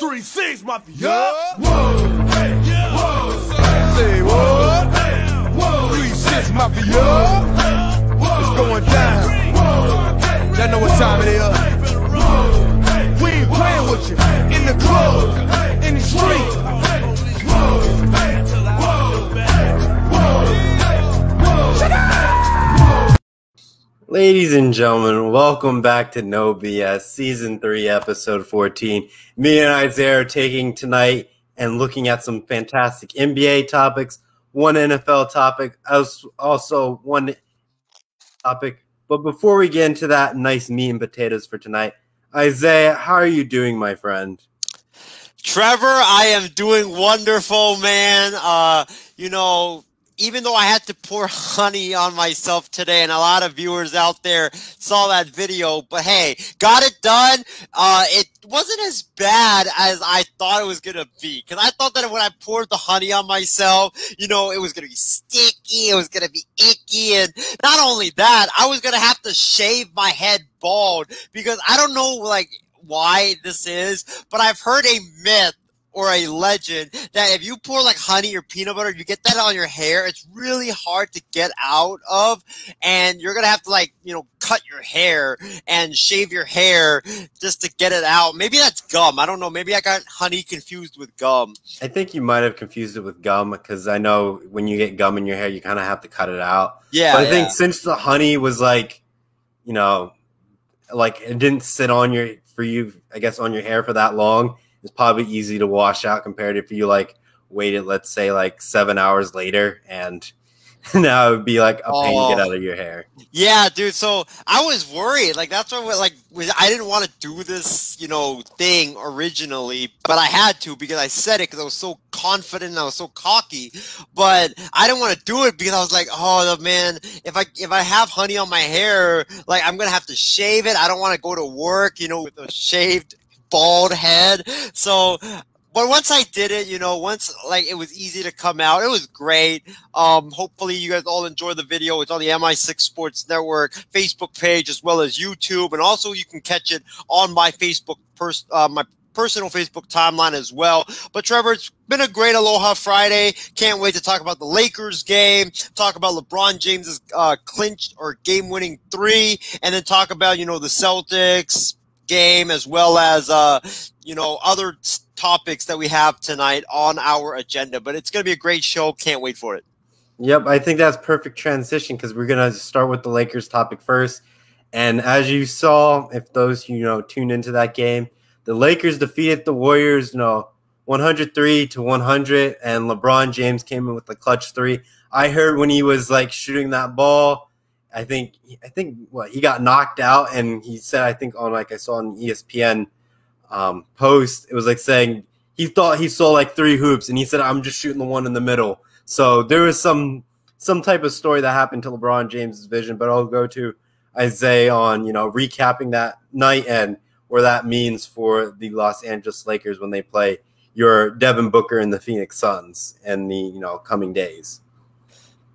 Three six mafia. Yeah. Whoa. Hey. Yeah. Whoa. Say what? Hey. Whoa. Three six mafia. Hey. Whoa. It's going down. Whoa. Y'all know what time it is. We ain't playing with you. In the club, in the street. Ladies and gentlemen, welcome back to No BS, Season 3, Episode 14. Me and Isaiah are taking tonight and looking at some fantastic NBA topics, one NFL topic, also one topic. But before we get into that nice meat and potatoes for tonight, Isaiah, how are you doing, my friend? Trevor, I am doing wonderful, man. Uh, you know, even though I had to pour honey on myself today, and a lot of viewers out there saw that video, but hey, got it done. Uh, it wasn't as bad as I thought it was gonna be because I thought that when I poured the honey on myself, you know, it was gonna be sticky, it was gonna be icky, and not only that, I was gonna have to shave my head bald because I don't know, like why this is, but I've heard a myth or a legend that if you pour like honey or peanut butter, you get that on your hair, it's really hard to get out of. And you're going to have to like, you know, cut your hair and shave your hair just to get it out. Maybe that's gum. I don't know. Maybe I got honey confused with gum. I think you might have confused it with gum because I know when you get gum in your hair, you kind of have to cut it out. Yeah. but I yeah. think since the honey was like, you know, like it didn't sit on your for you, I guess, on your hair for that long. It's probably easy to wash out compared to if you like waited, let's say, like seven hours later, and now it would be like a pain to get Oh. out of your hair. Yeah, dude. So I was worried. Like that's what like I didn't want to do this, you know, thing originally, but I had to because I said it because I was so confident and I was so cocky. But I didn't want to do it because I was like, oh man, if I if I have honey on my hair, like I'm gonna have to shave it. I don't want to go to work, you know, with a shaved bald head. So. But once I did it, you know, once like it was easy to come out, it was great. Um, hopefully you guys all enjoy the video. It's on the MI6 Sports Network Facebook page as well as YouTube, and also you can catch it on my Facebook pers- uh, my personal Facebook timeline as well. But Trevor, it's been a great Aloha Friday. Can't wait to talk about the Lakers game, talk about LeBron James's uh, clinched or game-winning three, and then talk about you know the Celtics game as well as uh, you know other topics that we have tonight on our agenda. But it's going to be a great show. Can't wait for it. Yep, I think that's perfect transition because we're gonna start with the Lakers topic first. And as you saw, if those you know tuned into that game, the Lakers defeated the Warriors, you know, 103 to 100, and LeBron James came in with the clutch three. I heard when he was like shooting that ball, I think I think what he got knocked out, and he said I think on like I saw E ESPN um, post, it was like saying he thought he saw like three hoops, and he said I'm just shooting the one in the middle. So there was some some type of story that happened to LeBron James's vision, but I'll go to Isaiah on you know recapping that night and where that means for the Los Angeles Lakers when they play your Devin Booker and the Phoenix Suns in the you know coming days.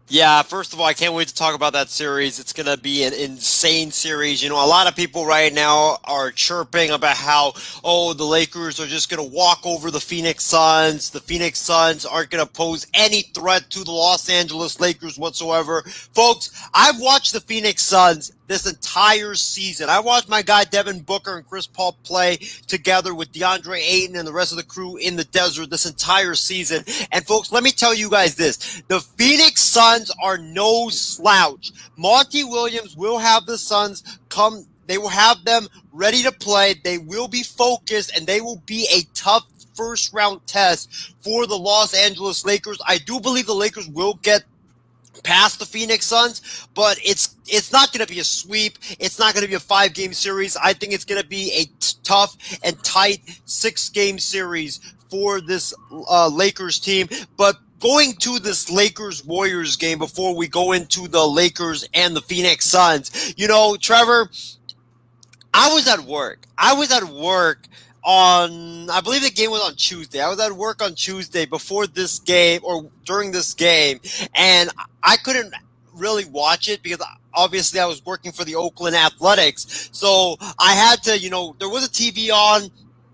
Yeah, first of all, I can't wait to talk about that series. It's going to be an insane series. You know, a lot of people right now are chirping about how, oh, the Lakers are just going to walk over the Phoenix Suns. The Phoenix Suns aren't going to pose any threat to the Los Angeles Lakers whatsoever. Folks, I've watched the Phoenix Suns this entire season. I watched my guy Devin Booker and Chris Paul play together with DeAndre Ayton and the rest of the crew in the desert this entire season. And folks, let me tell you guys this. The Phoenix Suns are no slouch. Monty Williams will have the Suns come they will have them ready to play. They will be focused and they will be a tough first round test for the Los Angeles Lakers. I do believe the Lakers will get past the Phoenix Suns, but it's it's not going to be a sweep. It's not going to be a five game series. I think it's going to be a t- tough and tight six game series for this uh, Lakers team. But going to this Lakers Warriors game before we go into the Lakers and the Phoenix Suns, you know, Trevor, I was at work. I was at work on I believe the game was on Tuesday. I was at work on Tuesday before this game or during this game and I couldn't really watch it because obviously I was working for the Oakland Athletics. So I had to, you know, there was a TV on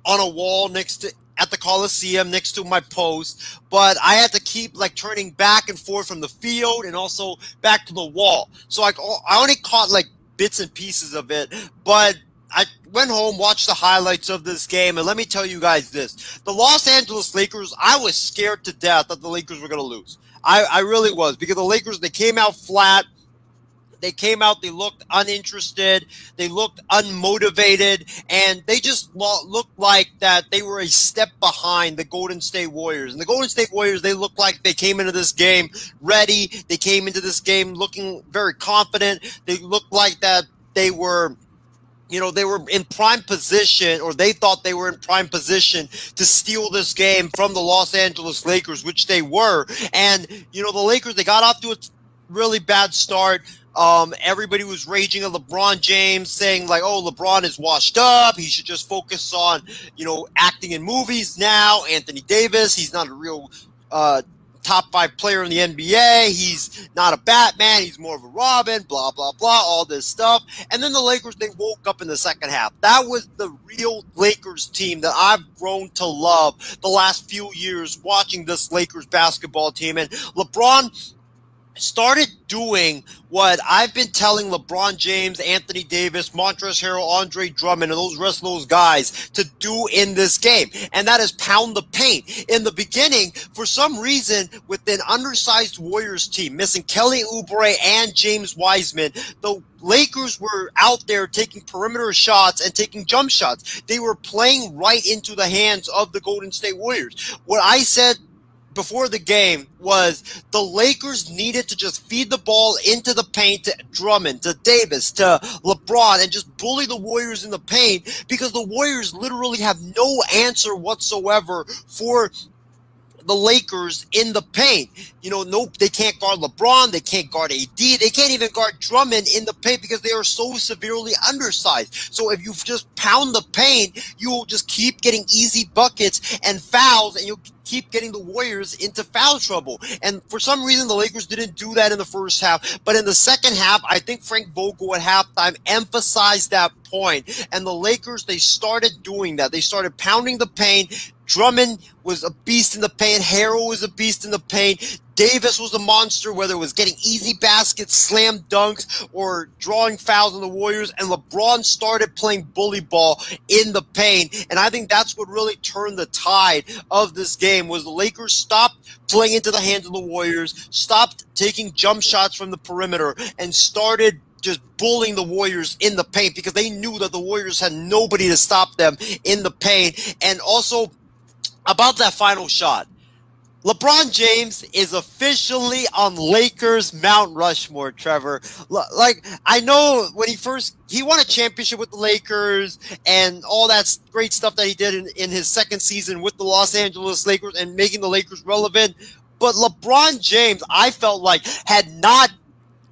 on a wall next to at the Coliseum next to my post, but I had to keep like turning back and forth from the field and also back to the wall. So I, I only caught like bits and pieces of it, but I went home, watched the highlights of this game, and let me tell you guys this. The Los Angeles Lakers, I was scared to death that the Lakers were going to lose. I, I really was because the Lakers, they came out flat. They came out, they looked uninterested, they looked unmotivated, and they just lo- looked like that they were a step behind the Golden State Warriors. And the Golden State Warriors, they looked like they came into this game ready. They came into this game looking very confident. They looked like that they were you know, they were in prime position, or they thought they were in prime position to steal this game from the Los Angeles Lakers, which they were. And, you know, the Lakers, they got off to a really bad start. Um, everybody was raging at LeBron James, saying like, "Oh, LeBron is washed up. He should just focus on, you know, acting in movies now." Anthony Davis, he's not a real uh, top five player in the NBA. He's not a Batman. He's more of a Robin. Blah blah blah. All this stuff. And then the Lakers they woke up in the second half. That was the real Lakers team that I've grown to love the last few years watching this Lakers basketball team. And LeBron started doing what I've been telling LeBron James, Anthony Davis, Montrezl Harrell, Andre Drummond, and those rest of those guys to do in this game, and that is pound the paint. In the beginning, for some reason, with an undersized Warriors team missing Kelly Oubre and James Wiseman, the Lakers were out there taking perimeter shots and taking jump shots. They were playing right into the hands of the Golden State Warriors. What I said before the game was the Lakers needed to just feed the ball into the paint to Drummond, to Davis, to LeBron, and just bully the Warriors in the paint because the Warriors literally have no answer whatsoever for the Lakers in the paint. You know, nope, they can't guard LeBron, they can't guard AD, they can't even guard Drummond in the paint because they are so severely undersized. So if you just pound the paint, you will just keep getting easy buckets and fouls, and you'll keep getting the Warriors into foul trouble. And for some reason, the Lakers didn't do that in the first half. But in the second half, I think Frank Vogel at halftime emphasized that point. And the Lakers, they started doing that. They started pounding the paint. Drummond was a beast in the paint. Harrell was a beast in the paint. Davis was a monster, whether it was getting easy baskets, slam dunks, or drawing fouls on the Warriors. And LeBron started playing bully ball in the paint. And I think that's what really turned the tide of this game was the Lakers stopped playing into the hands of the Warriors, stopped taking jump shots from the perimeter, and started just bullying the Warriors in the paint because they knew that the Warriors had nobody to stop them in the paint. And also about that final shot. LeBron James is officially on Lakers Mount Rushmore, Trevor. Like, I know when he first, he won a championship with the Lakers and all that great stuff that he did in, in his second season with the Los Angeles Lakers and making the Lakers relevant. But LeBron James, I felt like, had not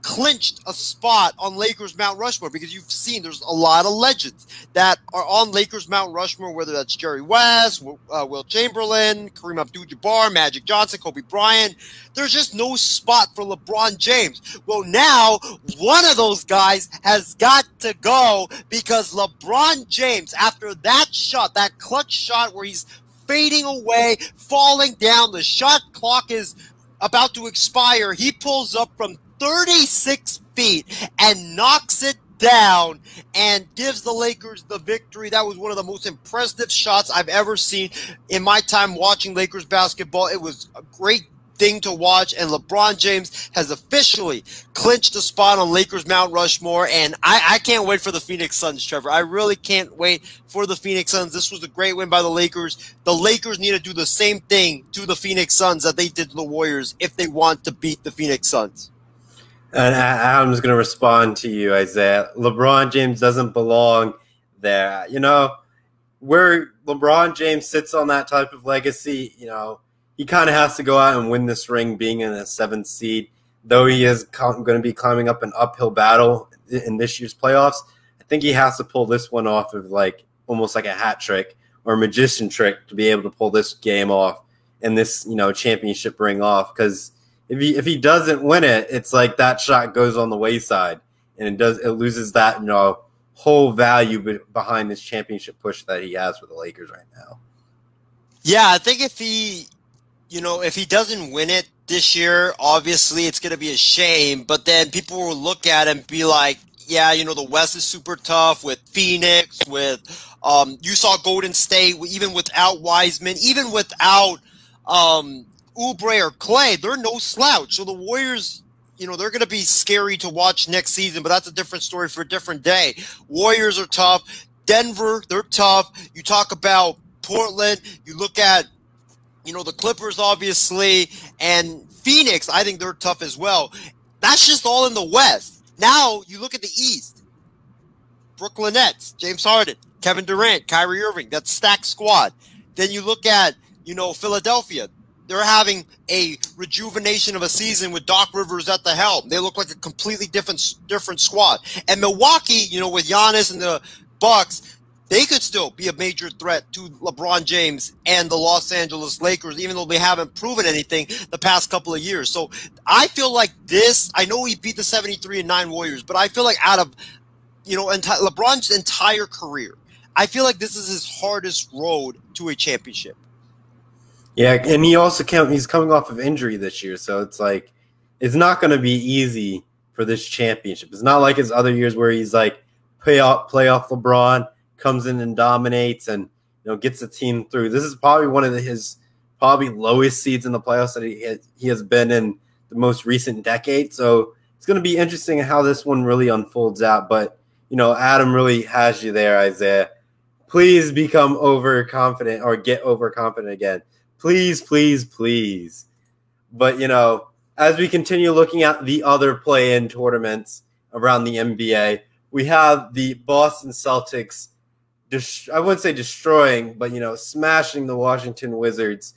clinched a spot on Lakers Mount Rushmore because you've seen there's a lot of legends that are on Lakers Mount Rushmore, whether that's Jerry West, uh, Wilt Chamberlain, Kareem Abdul-Jabbar, Magic Johnson, Kobe Bryant. There's just no spot for LeBron James. Well, now one of those guys has got to go because LeBron James, after that shot, that clutch shot where he's fading away, falling down, the shot clock is about to expire. He pulls up from 36 feet and knocks it down and gives the Lakers the victory. That was one of the most impressive shots I've ever seen in my time watching Lakers basketball. It was a great thing to watch, and LeBron James has officially clinched a spot on Lakers Mount Rushmore. And I, I can't wait for the Phoenix Suns, Trevor. I really can't wait for the Phoenix Suns. This was a great win by the Lakers. The Lakers need to do the same thing to the Phoenix Suns that they did to the Warriors if they want to beat the Phoenix Suns. And Adam's going to respond to you, Isaiah. LeBron James doesn't belong there. You know, where LeBron James sits on that type of legacy, you know, he kind of has to go out and win this ring being in a seventh seed. Though he is going to be climbing up an uphill battle in this year's playoffs, I think he has to pull this one off of like almost like a hat trick or a magician trick to be able to pull this game off and this, you know, championship ring off because – if he if he doesn't win it, it's like that shot goes on the wayside and it does it loses that you know whole value be- behind this championship push that he has for the Lakers right now. Yeah, I think if he, you know, if he doesn't win it this year, obviously it's going to be a shame. But then people will look at him and be like, yeah, you know, the West is super tough with Phoenix, with um, you saw Golden State, even without Wiseman, even without um, Oubre or Clay, they're no slouch. So the Warriors, you know, they're going to be scary to watch next season, but that's a different story for a different day. Warriors are tough. Denver, they're tough. You talk about Portland, you look at, you know, the Clippers, obviously, and Phoenix, I think they're tough as well. That's just all in the West. Now you look at the East. Brooklyn Nets, James Harden, Kevin Durant, Kyrie Irving, that stacked squad. Then you look at, you know, Philadelphia. They're having a rejuvenation of a season with Doc Rivers at the helm. They look like a completely different different squad. And Milwaukee, you know, with Giannis and the Bucks, they could still be a major threat to LeBron James and the Los Angeles Lakers, even though they haven't proven anything the past couple of years. So I feel like this. I know he beat the 73 and 9 Warriors, but I feel like out of you know enti- LeBron's entire career, I feel like this is his hardest road to a championship. Yeah, and he also came, he's coming off of injury this year, so it's like it's not going to be easy for this championship. It's not like his other years where he's like playoff playoff LeBron comes in and dominates and you know gets the team through. This is probably one of his probably lowest seeds in the playoffs that he has, he has been in the most recent decade. So it's going to be interesting how this one really unfolds out. But you know, Adam really has you there, Isaiah. Please become overconfident or get overconfident again. Please, please, please. But you know, as we continue looking at the other play-in tournaments around the NBA, we have the Boston Celtics I wouldn't say destroying, but you know, smashing the Washington Wizards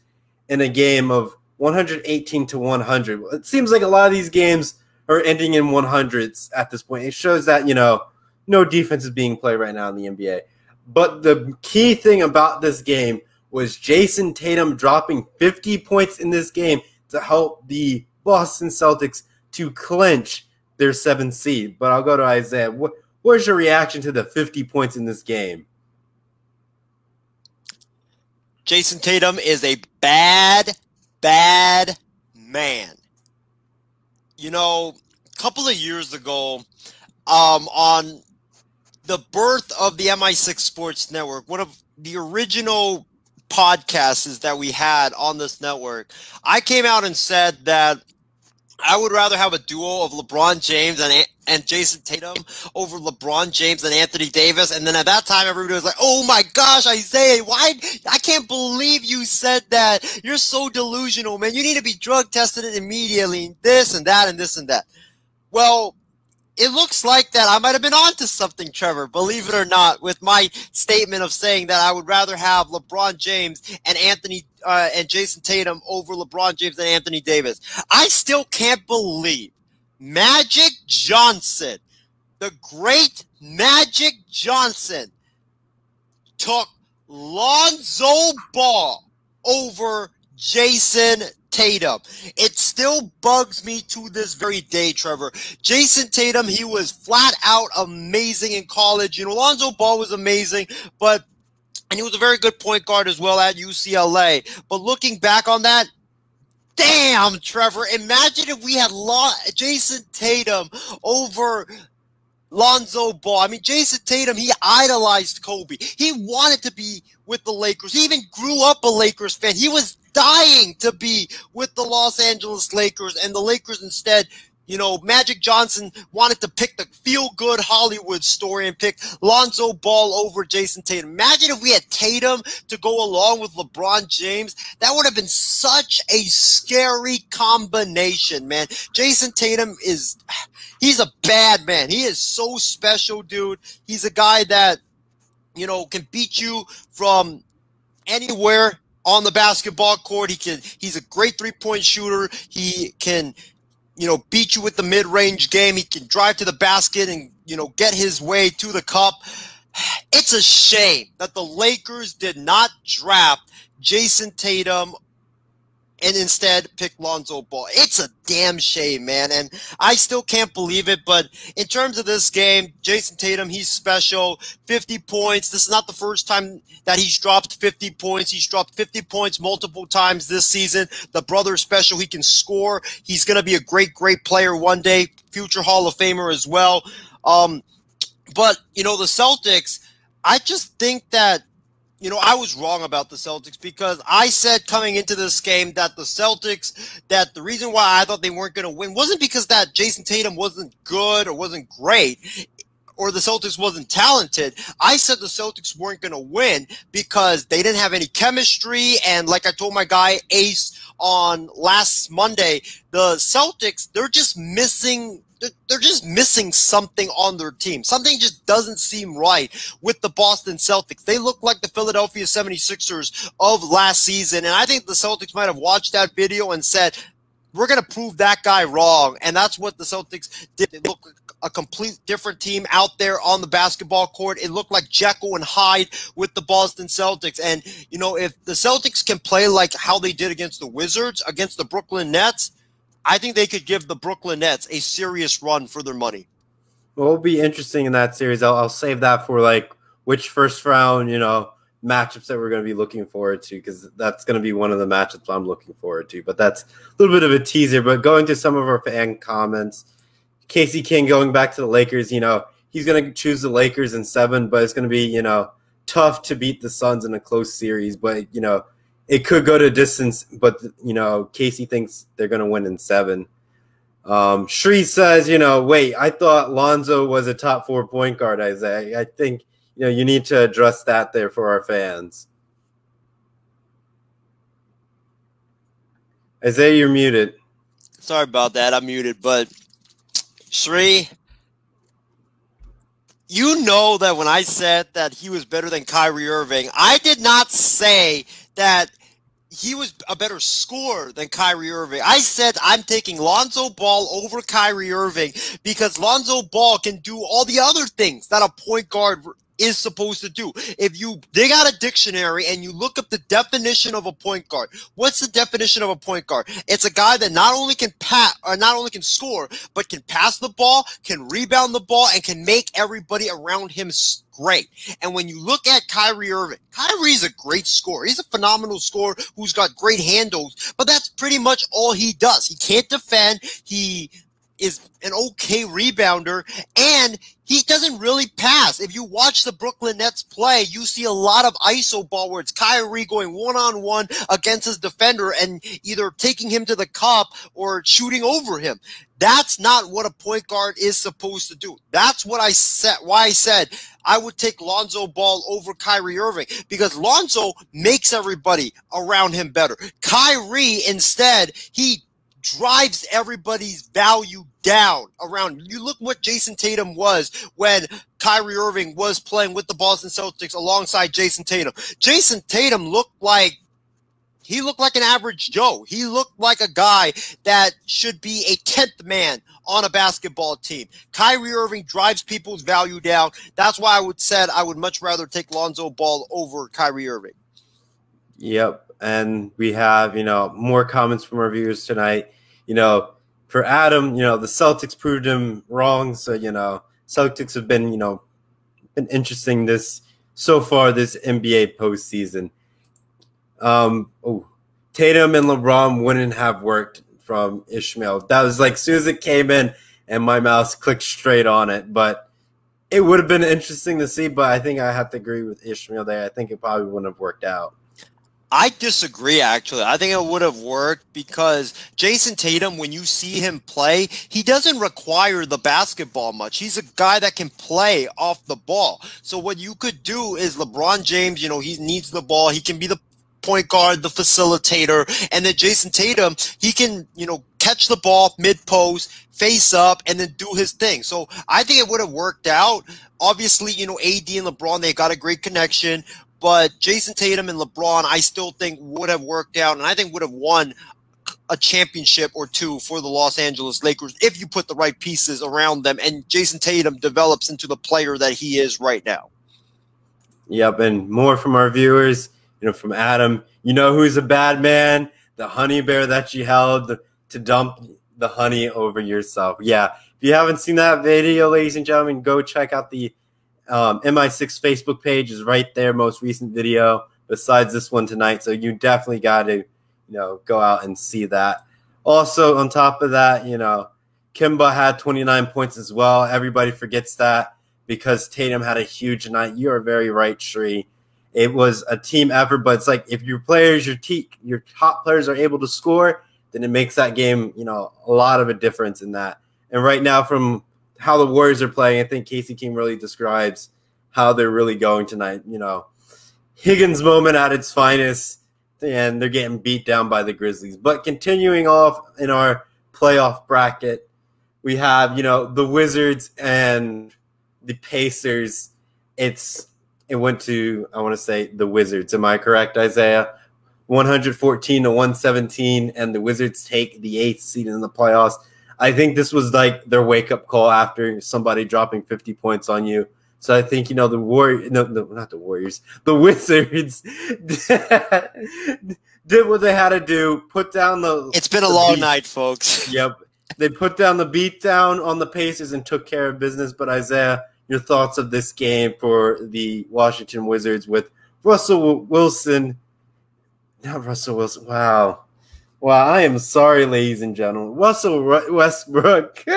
in a game of 118 to 100. It seems like a lot of these games are ending in 100s at this point. It shows that, you know, no defense is being played right now in the NBA. But the key thing about this game was Jayson Tatum dropping 50 points in this game to help the Boston Celtics to clinch their seventh seed. But I'll go to Isaiah. What, what's your reaction to the 50 points in this game? Jayson Tatum is a bad, bad man. You know, a couple of years ago, um, on the birth of the MI6 Sports Network, one of the original podcasts that we had on this network, I came out and said that I would rather have a duo of LeBron James and and Jayson Tatum over LeBron James and Anthony Davis. And then at that time, everybody was like, "Oh my gosh, Isaiah, why? I can't believe you said that. You're so delusional, man. You need to be drug tested immediately. This and that and this and that." Well, it looks like that I might have been onto something, Trevor, believe it or not, with my statement of saying that I would rather have LeBron James and Anthony uh, and Jayson Tatum over LeBron James and Anthony Davis. I still can't believe Magic Johnson, the great Magic Johnson, took Lonzo Ball over Jayson Tatum. It still bugs me to this very day, Trevor. Jayson Tatum, he was flat out amazing in college. You know, Lonzo Ball was amazing, but and he was a very good point guard as well at UCLA. But looking back on that, damn, Trevor, imagine if we had Jayson Tatum over Lonzo Ball. I mean, Jayson Tatum, he idolized Kobe. He wanted to be with the Lakers. He even grew up a Lakers fan. He was dying to be with the Los Angeles Lakers, and the Lakers instead. You know, Magic Johnson wanted to pick the feel good Hollywood story and pick Lonzo Ball over Jayson Tatum. Imagine if we had Tatum to go along with LeBron James. That would have been such a scary combination, man. Jayson Tatum is, he's a bad man. He is so special, dude. He's a guy that, you know, can beat you from anywhere on the basketball court. He can he's a great three-point shooter. He can you know beat you with the mid-range game. He can drive to the basket and you know get his way to the cup. It's a shame that the Lakers did not draft Jayson Tatum and instead pick Lonzo Ball. It's a damn shame, man. And I still can't believe it. But in terms of this game, Jayson Tatum, he's special. 50 points. This is not the first time that he's dropped 50 points. He's dropped 50 points multiple times this season. The brother special. He can score. He's going to be a great, great player one day. Future Hall of Famer as well. Um, but, you know, the Celtics, I just think that you know, I was wrong about the Celtics because I said coming into this game that the Celtics, that the reason why I thought they weren't going to win wasn't because that Jayson Tatum wasn't good or wasn't great or the Celtics wasn't talented. I said the Celtics weren't going to win because they didn't have any chemistry. And like I told my guy Ace on last Monday, the Celtics, they're just missing they're just missing something on their team. Something just doesn't seem right with the Boston Celtics. They look like the Philadelphia 76ers of last season. And I think the Celtics might have watched that video and said, we're going to prove that guy wrong. And that's what the Celtics did. They looked like a complete different team out there on the basketball court. It looked like Jekyll and Hyde with the Boston Celtics. And, you know, if the Celtics can play like how they did against the Wizards, against the Brooklyn Nets, I think they could give the Brooklyn Nets a serious run for their money. What will be interesting in that series? I'll, I'll save that for like which first round, you know, matchups that we're going to be looking forward to because that's going to be one of the matchups I'm looking forward to. But that's a little bit of a teaser. But going to some of our fan comments, Casey King going back to the Lakers, you know, he's going to choose the Lakers in seven, but it's going to be, you know, tough to beat the Suns in a close series. But, you know, it could go to distance, but you know, Casey thinks they're going to win in seven. Um, Shree says, you know, wait, I thought Lonzo was a top four point guard. Isaiah, I think you know you need to address that there for our fans. Isaiah, you're muted. Sorry about that. I'm muted, but Shree, you know that when I said that he was better than Kyrie Irving, I did not say that he was a better scorer than Kyrie Irving. I said I'm taking Lonzo Ball over Kyrie Irving because Lonzo Ball can do all the other things that a point guard is supposed to do. If you dig out a dictionary and you look up the definition of a point guard, what's the definition of a point guard? It's a guy that not only can pass or not only can score, but can pass the ball, can rebound the ball, and can make everybody around him great. And when you look at Kyrie Irving, Kyrie's a great scorer. He's a phenomenal scorer who's got great handles, but that's pretty much all he does. He can't defend. He is an okay rebounder and he doesn't really pass. If you watch the Brooklyn Nets play, you see a lot of ISO ball where it's Kyrie going one on one against his defender and either taking him to the cup or shooting over him. That's not what a point guard is supposed to do. That's what I said. Why I said I would take Lonzo Ball over Kyrie Irving because Lonzo makes everybody around him better. Kyrie instead, he drives everybody's value down around. You look what Jayson Tatum was when Kyrie Irving was playing with the Boston Celtics alongside Jayson Tatum. Jayson Tatum looked like he looked like an average Joe. He looked like a guy that should be a 10th man on a basketball team. Kyrie Irving drives people's value down. That's why I would said I would much rather take Lonzo Ball over Kyrie Irving. Yep. And we have, you know, more comments from our viewers tonight. You know, for Adam, you know, the Celtics proved him wrong. So, you know, Celtics have been, you know, been interesting this so far this NBA postseason. Um, oh, Tatum and LeBron wouldn't have worked from Ishmael. That was like as soon as it came in and my mouse clicked straight on it. But it would have been interesting to see. But I think I have to agree with Ishmael there. I think it probably wouldn't have worked out. I disagree, actually. I think it would have worked because Jayson Tatum, when you see him play, he doesn't require the basketball much. He's a guy that can play off the ball. So what you could do is LeBron James, you know, he needs the ball. He can be the point guard, the facilitator, and then Jayson Tatum, he can, you know, catch the ball mid post, face up, and then do his thing. So I think it would have worked out. Obviously, you know, AD and LeBron, they got a great connection. But Jayson Tatum and LeBron, I still think would have worked out, and I think would have won a championship or two for the Los Angeles Lakers if you put the right pieces around them and Jayson Tatum develops into the player that he is right now. Yep, and more from our viewers, you know, from Adam. You know who's a bad man? the honey bear that you held to dump the honey over yourself. Yeah, if you haven't seen that video, ladies and gentlemen, go check out the um, MI6 Facebook page. is right there, most recent video. Besides this one tonight, so you definitely got to, you know, go out and see that. Also, on top of that, you know, Kemba had 29 points as well. Everybody forgets that because Tatum had a huge night. You are very right, Shree. It was a team effort, but it's like if your players, your te- your top players are able to score, then it makes that game, you know, a lot of a difference in that. And right now, from how the Warriors are playing, I think Casey King really describes how they're really going tonight. You know, Higgins moment at its finest, and they're getting beat down by the Grizzlies. But continuing off in our playoff bracket, we have you know the Wizards and the Pacers. It's it went to I want to say the Wizards. Am I correct, Isaiah? 114 to 117, and the Wizards take the eighth seed in the playoffs. I think this was like their wake up call after somebody dropping 50 points on you. So I think you know the Warriors, no, no, not the Warriors, the Wizards did what they had to do. Put down the. It's been a long beat. night, folks. Yep, they put down the beat down on the Pacers and took care of business. But Isaiah, your thoughts of this game for the Washington Wizards with Russell Wilson? Not Russell Wilson. Wow. Wow, I am sorry, ladies and gentlemen. Russell Ru- Westbrook. Is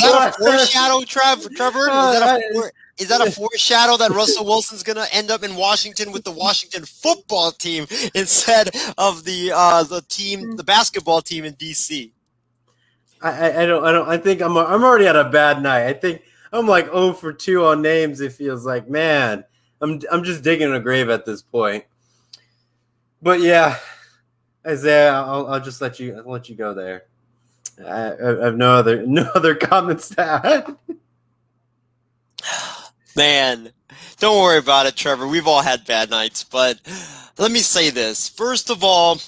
that a foreshadow, Trev, Trevor? Is that Uh, a, fore- is that a foreshadow that Russell Wilson's going to end up in Washington with the Washington football team instead of the uh, the team, the basketball team in DC? I, I, I don't I don't I think I'm I'm already at a bad night. I think I'm like 0 for 2 on names. It feels like man, I'm I'm just digging a grave at this point. But yeah, Isaiah, I'll, I'll just let you I'll let you go there. I, I have no other no other comments to add. Man, don't worry about it, Trevor. We've all had bad nights, but let me say this. First of all,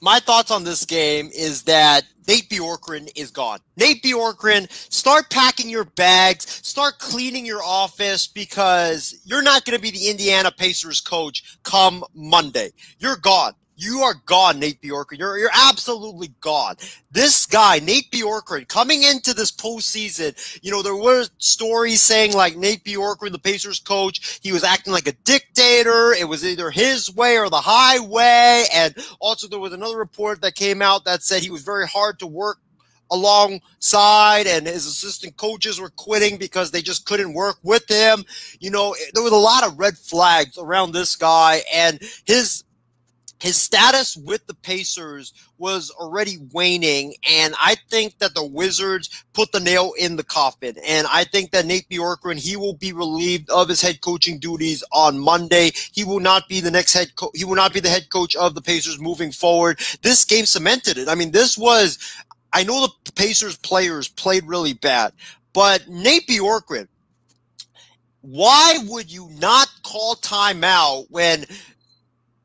my thoughts on this game is that Nate Bjorkgren is gone. Nate Bjorkgren, start packing your bags, start cleaning your office because you're not going to be the Indiana Pacers coach come Monday. You're gone. You are gone, Nate Bjorkgren. You're, you're absolutely gone. This guy, Nate Bjorkgren, coming into this postseason, you know, there were stories saying like Nate Bjorkgren, the Pacers coach, he was acting like a dictator. It was either his way or the highway. And also there was another report that came out that said he was very hard to work alongside and his assistant coaches were quitting because they just couldn't work with him. You know, there was a lot of red flags around this guy and his his status with the Pacers was already waning, and I think that the Wizards put the nail in the coffin. And I think that Nate Bjorkgren he will be relieved of his head coaching duties on Monday. He will not be the next head. Co- he will not be the head coach of the Pacers moving forward. This game cemented it. I mean, this was. I know the Pacers players played really bad, but Nate Bjorkgren. Why would you not call timeout when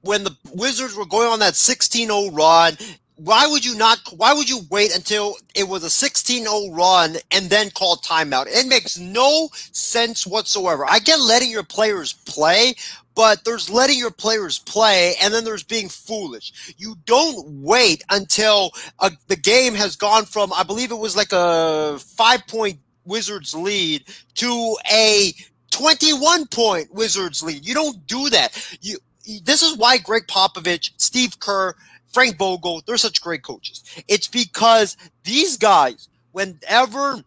when the Wizards were going on that 16-0 run, why would you not why would you wait until it was a 16-0 run and then call timeout? It makes no sense whatsoever. I get letting your players play, but there's letting your players play and then there's being foolish. You don't wait until uh, the game has gone from I believe it was like a 5-point Wizards lead to a 21 point Wizards lead. You don't do that. You this is why Gregg Popovich, Steve Kerr, Frank Vogel, they're such great coaches. It's because these guys, whenever,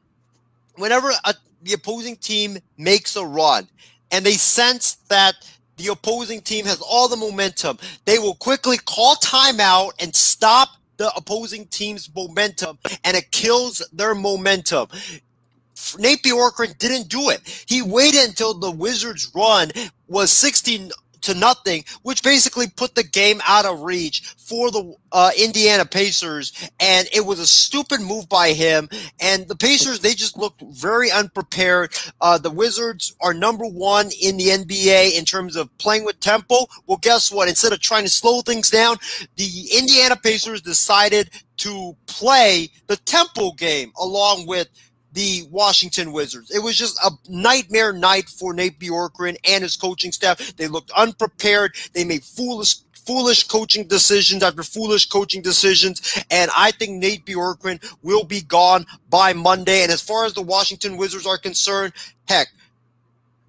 whenever a, the opposing team makes a run, and they sense that the opposing team has all the momentum, they will quickly call timeout and stop the opposing team's momentum, and it kills their momentum. Nate Bjorkgren didn't do it. He waited until the Wizards' run was 16 to nothing, which basically put the game out of reach for the uh, Indiana Pacers. And it was a stupid move by him. And the Pacers, they just looked very unprepared. Uh, the Wizards are number one in the NBA in terms of playing with tempo. Well, guess what? Instead of trying to slow things down, the Indiana Pacers decided to play the tempo game along with the Washington Wizards. It was just a nightmare night for Nate Bjorkgren and his coaching staff. They looked unprepared. They made foolish foolish coaching decisions after foolish coaching decisions. And I think Nate Bjorkgren will be gone by Monday. And as far as the Washington Wizards are concerned, heck,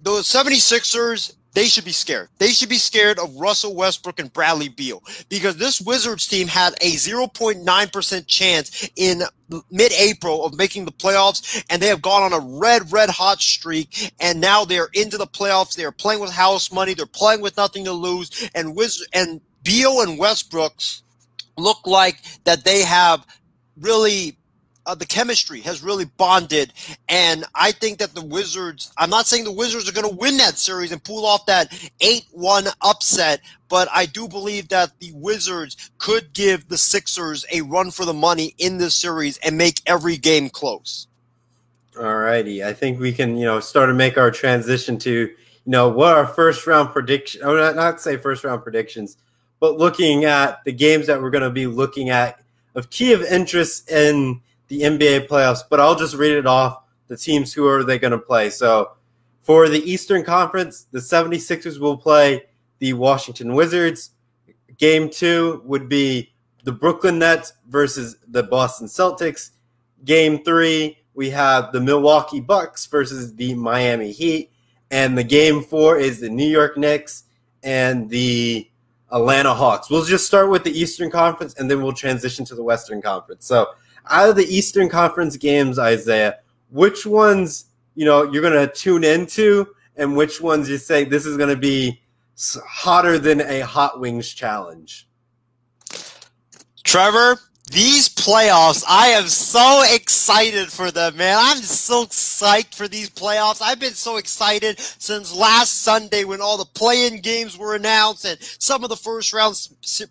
the 76ers, they should be scared. They should be scared of Russell Westbrook and Bradley Beal because this Wizards team had a 0.9% chance in mid-April of making the playoffs and they have gone on a red red hot streak and now they're into the playoffs. They're playing with house money. They're playing with nothing to lose and Wiz and Beal and Westbrooks look like that they have really uh, the chemistry has really bonded, and I think that the Wizards. I'm not saying the Wizards are going to win that series and pull off that eight-one upset, but I do believe that the Wizards could give the Sixers a run for the money in this series and make every game close. All righty. I think we can, you know, start to make our transition to, you know, what our first round prediction, or not, not say first round predictions, but looking at the games that we're going to be looking at of key of interest in the NBA playoffs. But I'll just read it off the teams who are they going to play. So for the Eastern Conference, the 76ers will play the Washington Wizards. Game two would be the Brooklyn Nets versus the Boston Celtics. Game three, we have the Milwaukee Bucks versus the Miami Heat. And the game four is the New York Knicks and the Atlanta Hawks. We'll just start with the Eastern Conference and then we'll transition to the Western Conference. So, out of the Eastern Conference games, Isaiah, which ones you know you're going to tune into, and which ones you say this is going to be hotter than a hot wings challenge? Trevor, these playoffs, I am so excited for them, man. I'm so psyched for these playoffs. I've been so excited since last Sunday when all the play-in games were announced and some of the first round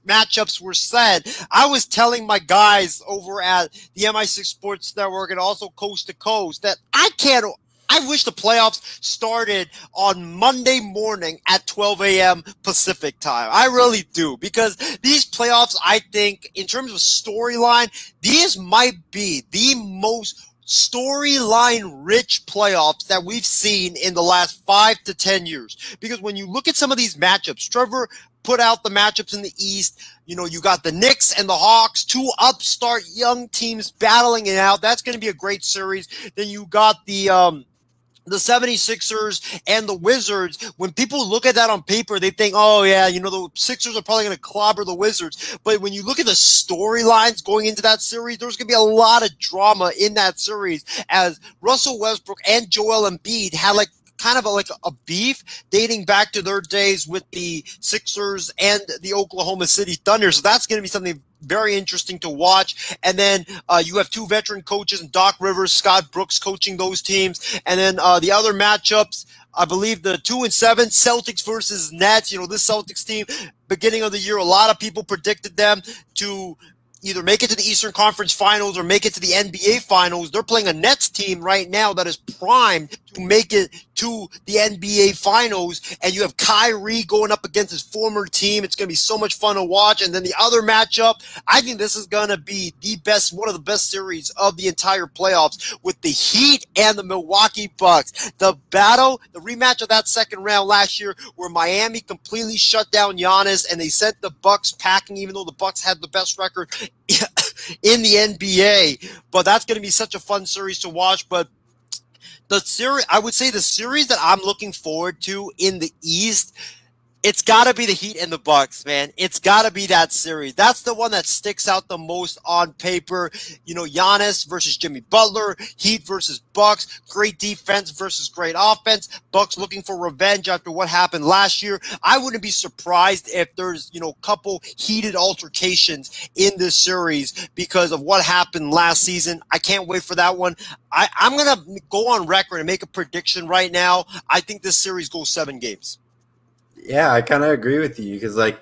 matchups were set. I was telling my guys over at the MI6 Sports Network and also Coast to Coast that I can't I wish the playoffs started on Monday morning at 12 a.m. Pacific time. I really do because these playoffs, I think, in terms of storyline, these might be the most storyline rich playoffs that we've seen in the last five to 10 years. Because when you look at some of these matchups, Trevor put out the matchups in the East. You know, you got the Knicks and the Hawks, two upstart young teams battling it out. That's going to be a great series. Then you got the, um, the 76ers and the Wizards, when people look at that on paper, they think, oh, yeah, you know, the Sixers are probably going to clobber the Wizards. But when you look at the storylines going into that series, there's going to be a lot of drama in that series as Russell Westbrook and Joel Embiid had like kind of a, like a beef dating back to their days with the Sixers and the Oklahoma City Thunder. So that's going to be something very interesting to watch. And then uh, you have two veteran coaches, Doc Rivers, Scott Brooks coaching those teams. And then uh, the other matchups, I believe the two and seven Celtics versus Nets. You know, this Celtics team, beginning of the year, a lot of people predicted them to either make it to the Eastern Conference Finals or make it to the NBA Finals. They're playing a Nets team right now that is primed to make it to the NBA Finals. And you have Kyrie going up against his former team. It's going to be so much fun to watch. And then the other matchup, I think this is going to be the best, one of the best series of the entire playoffs with the Heat and the Milwaukee Bucks. The battle, the rematch of that second round last year where Miami completely shut down Giannis and they sent the Bucks packing, even though the Bucks had the best record in the NBA. But that's going to be such a fun series to watch. But the series, I would say the series that I'm looking forward to in the East it's got to be the Heat and the Bucks, man. It's got to be that series. That's the one that sticks out the most on paper. You know, Giannis versus Jimmy Butler, Heat versus Bucks, great defense versus great offense. Bucks looking for revenge after what happened last year. I wouldn't be surprised if there's, you know, a couple heated altercations in this series because of what happened last season. I can't wait for that one. I, I'm going to go on record and make a prediction right now. I think this series goes seven games. Yeah, I kind of agree with you because like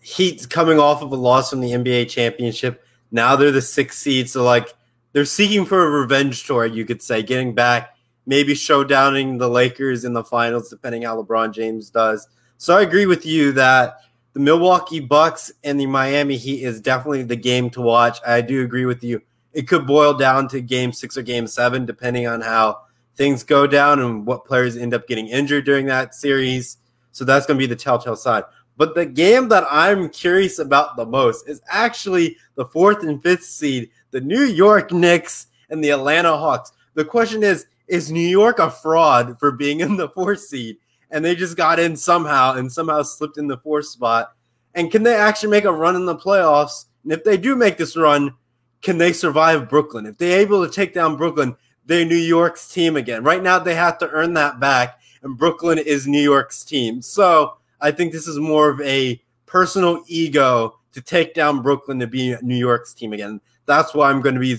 Heat's coming off of a loss from the NBA championship. Now they're the sixth seed, so like they're seeking for a revenge tour, you could say, getting back, maybe showdowning the Lakers in the finals, depending how LeBron James does. So I agree with you that the Milwaukee Bucks and the Miami Heat is definitely the game to watch. I do agree with you. it could boil down to game six or game seven, depending on how things go down and what players end up getting injured during that series. So that's going to be the telltale side. But the game that I'm curious about the most is actually the fourth and fifth seed, the New York Knicks and the Atlanta Hawks. The question is, is New York a fraud for being in the fourth seed? And they just got in somehow and somehow slipped in the fourth spot. And can they actually make a run in the playoffs? And if they do make this run, can they survive Brooklyn? If they're able to take down Brooklyn, they're New York's team again. Right now, they have to earn that back, and Brooklyn is New York's team. So I think this is more of a personal ego to take down Brooklyn to be New York's team again. That's why I'm going to be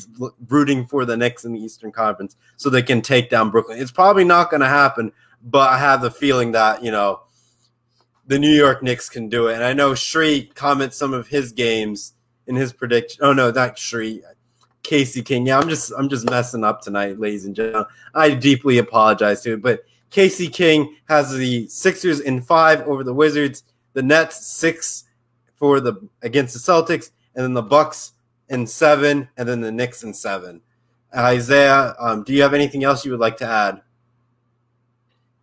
rooting for the Knicks in the Eastern Conference so they can take down Brooklyn. It's probably not going to happen, but I have the feeling that, you know, the New York Knicks can do it. And I know Shree comments some of his games in his prediction. Oh no, not Shree. Casey King. Yeah, I'm just I'm just messing up tonight, ladies and gentlemen. I deeply apologize to it, but Casey King has the Sixers in five over the Wizards, the Nets six for the against the Celtics, and then the Bucks in seven, and then the Knicks in seven. Isaiah, um, do you have anything else you would like to add?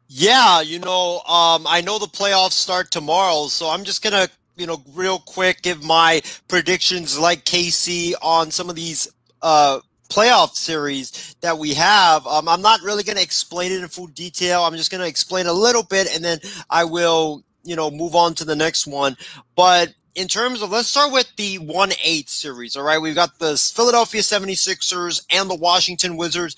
Yeah, you know, um, I know the playoffs start tomorrow, so I'm just gonna, you know, real quick give my predictions like Casey on some of these uh, playoff series that we have. Um, I'm not really gonna explain it in full detail. I'm just gonna explain a little bit, and then I will, you know, move on to the next one. But in terms of let's start with the 1-8 series all right we've got the philadelphia 76ers and the washington wizards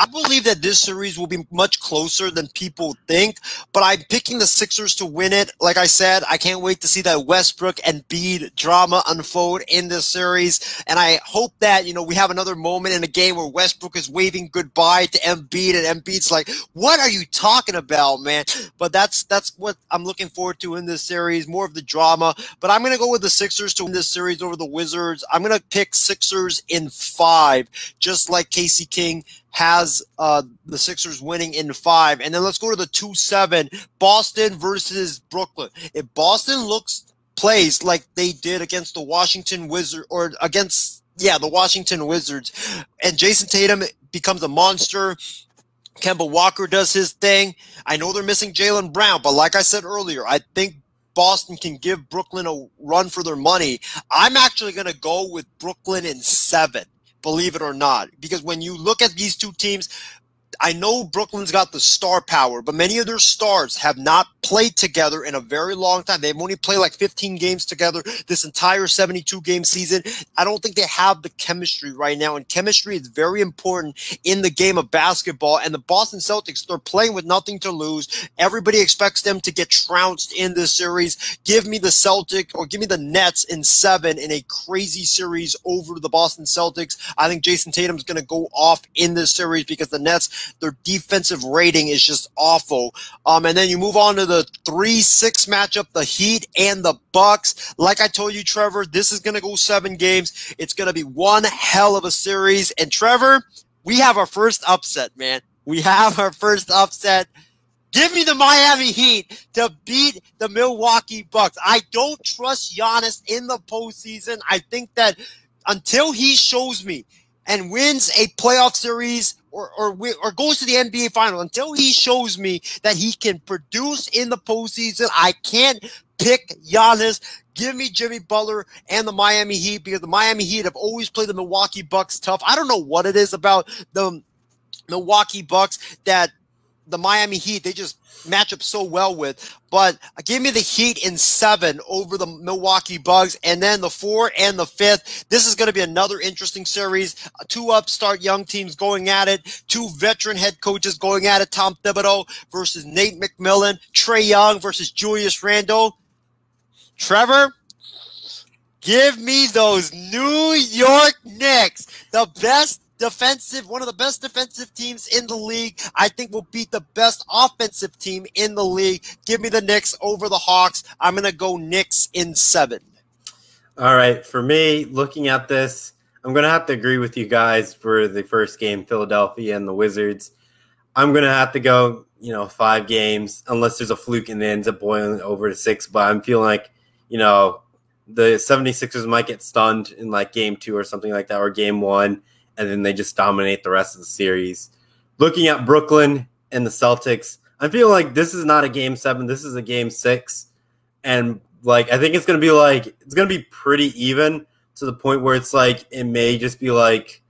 I believe that this series will be much closer than people think, but I'm picking the Sixers to win it. Like I said, I can't wait to see that Westbrook and Embiid drama unfold in this series. And I hope that, you know, we have another moment in a game where Westbrook is waving goodbye to Embiid and Embiid's like, what are you talking about, man? But that's, that's what I'm looking forward to in this series, more of the drama. But I'm going to go with the Sixers to win this series over the Wizards. I'm going to pick Sixers in five, just like Casey King has uh, the Sixers winning in five. And then let's go to the 2 7 Boston versus Brooklyn. If Boston looks plays like they did against the Washington Wizards or against, yeah, the Washington Wizards, and Jayson Tatum becomes a monster. Kemba Walker does his thing. I know they're missing Jaylen Brown, but like I said earlier, I think Boston can give Brooklyn a run for their money. I'm actually going to go with Brooklyn in seven believe it or not. Because when you look at these two teams, I know Brooklyn's got the star power, but many of their stars have not played together in a very long time. They've only played like 15 games together this entire 72 game season. I don't think they have the chemistry right now, and chemistry is very important in the game of basketball. And the Boston Celtics, they're playing with nothing to lose. Everybody expects them to get trounced in this series. Give me the Celtic or give me the Nets in seven in a crazy series over the Boston Celtics. I think Jayson Tatum's going to go off in this series because the Nets their defensive rating is just awful. Um, and then you move on to the three six matchup, the Heat and the Bucks. Like I told you, Trevor, this is gonna go seven games. It's gonna be one hell of a series. And Trevor, we have our first upset, man. We have our first upset. Give me the Miami Heat to beat the Milwaukee Bucks. I don't trust Giannis in the postseason. I think that until he shows me and wins a playoff series or, or, or goes to the NBA final until he shows me that he can produce in the postseason. I can't pick Giannis. Give me Jimmy Butler and the Miami Heat because the Miami Heat have always played the Milwaukee Bucks tough. I don't know what it is about the Milwaukee Bucks that the Miami Heat they just match up so well with. But give me the Heat in seven over the Milwaukee Bucks, and then the four and the fifth. This is going to be another interesting series. Two upstart young teams going at it. Two veteran head coaches going at it. Tom Thibodeau versus Nate McMillan. Trae Young versus Julius Randle. Trevor, give me those New York Knicks, the best defensive, one of the best defensive teams in the league. I think will beat the best offensive team in the league. Give me the Knicks over the Hawks. I'm going to go Knicks in seven. All right. For me, looking at this, I'm going to have to agree with you guys for the first game, Philadelphia and the Wizards. I'm going to have to go, you know, five games, unless there's a fluke and it ends up boiling over to six. But I'm feeling like, you know, the 76ers might get stunned in like game two or something like that, or game one and then they just dominate the rest of the series. Looking at Brooklyn and the Celtics, I feel like this is not a game seven. This is a game six, and like I think it's gonna be like it's gonna be pretty even to the point where it's like it may just be like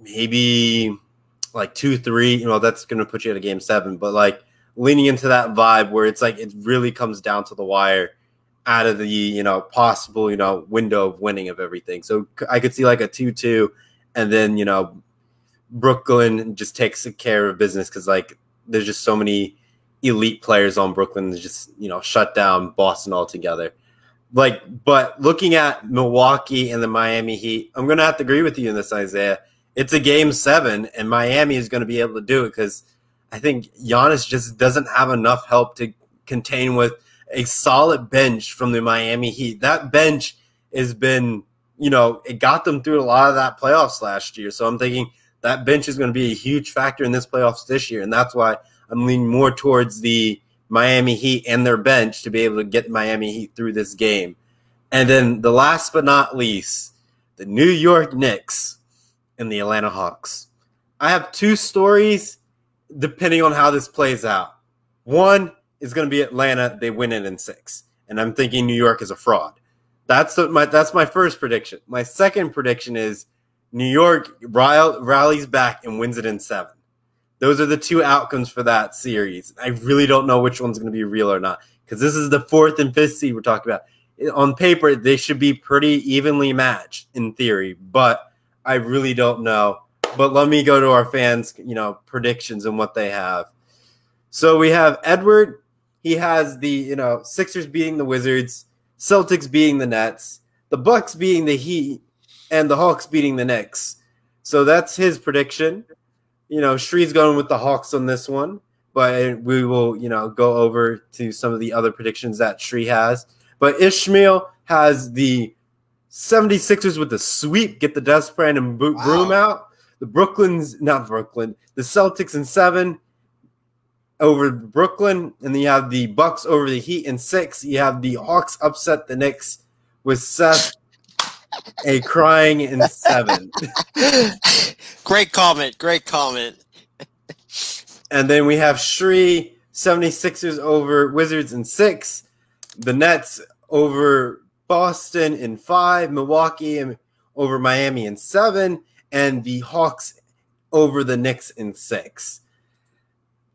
maybe like two three. You know that's gonna put you at a game seven, but like leaning into that vibe where it's like it really comes down to the wire out of the you know possible you know window of winning of everything. So I could see like a two two, and then you know Brooklyn just takes care of business because like there's just so many elite players on Brooklyn that just you know shut down Boston altogether. Like, but looking at Milwaukee and the Miami Heat, I'm gonna have to agree with you in this, Isaiah. It's a game seven, and Miami is to be able to do it because I think Giannis just doesn't have enough help to contain with a solid bench from the Miami Heat. That bench has been, you know, it got them through a lot of that playoffs last year. So I'm thinking that bench is going to be a huge factor in this playoffs this year, and that's why I'm leaning more towards the Miami Heat and their bench to be able to get Miami Heat through this game. And then the last but not least, the New York Knicks and the Atlanta Hawks. I have two stories depending on how this plays out. One is going to be Atlanta; they win it in six, and I'm thinking New York is a fraud. That's the, my that's my first prediction. My second prediction is New York rallies back and wins it in seven. Those are the two outcomes for that series. I really don't know which one's going to be real or not because this is the fourth and fifth seed we're talking about. On paper, they should be pretty evenly matched in theory, but I really don't know. But let me go to our fans, you know, predictions and what they have. So we have Edward. He has the, you know, Sixers beating the Wizards, Celtics beating the Nets, the Bucks beating the Heat, and the Hawks beating the Knicks. So that's his prediction. You know, Shree's going with the Hawks on this one, but we will, you know, go over to some of the other predictions that Shree has. But Ishmael has the 76ers with the sweep, get the dustpan and boot Wow. broom out. The Brooklyn's not Brooklyn, the Celtics in seven over Brooklyn, and then you have the Bucks over the Heat in six. You have the Hawks upset the Knicks with Seth a crying in seven. great comment. Great comment. And then we have Shree 76ers over Wizards in six, the Nets over Boston in five, Milwaukee over Miami in seven, and the Hawks over the Knicks in six.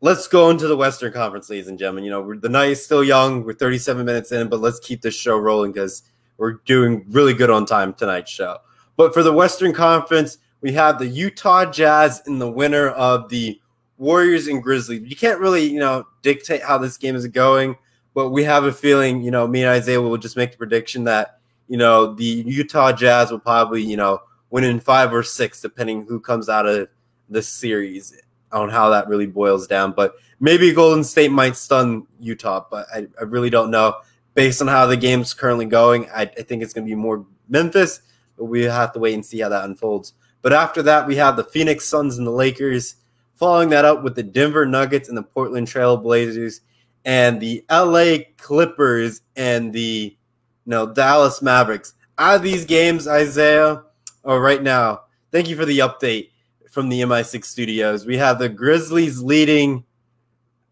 Let's go into the Western Conference, ladies and gentlemen. You know, the night is still young. We're 37 minutes in, but let's keep this show rolling because we're doing really good on time tonight's show. But for the Western Conference, we have the Utah Jazz in the winner of the Warriors and Grizzlies. You can't really, you know, dictate how this game is going, but we have a feeling, you know, me and Isaiah will just make the prediction that, you know, the Utah Jazz will probably, you know, win in five or six, depending who comes out of this series on how that really boils down. But maybe Golden State might stun Utah, but I, I really don't know. Based on how the game's currently going, I, I think it's going to be more Memphis, but we have to wait and see how that unfolds. But after that, we have the Phoenix Suns and the Lakers, following that up with the Denver Nuggets and the Portland Trail Blazers, and the LA Clippers and the you know, Dallas Mavericks. Out of these games, Isaiah, or right now, thank you for the update from the MI6 studios. We have the Grizzlies leading,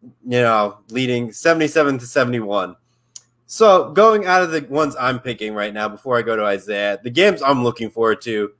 you know, leading 77 to 71. So going out of the ones I'm picking right now before I go to Isaiah, the games I'm looking forward to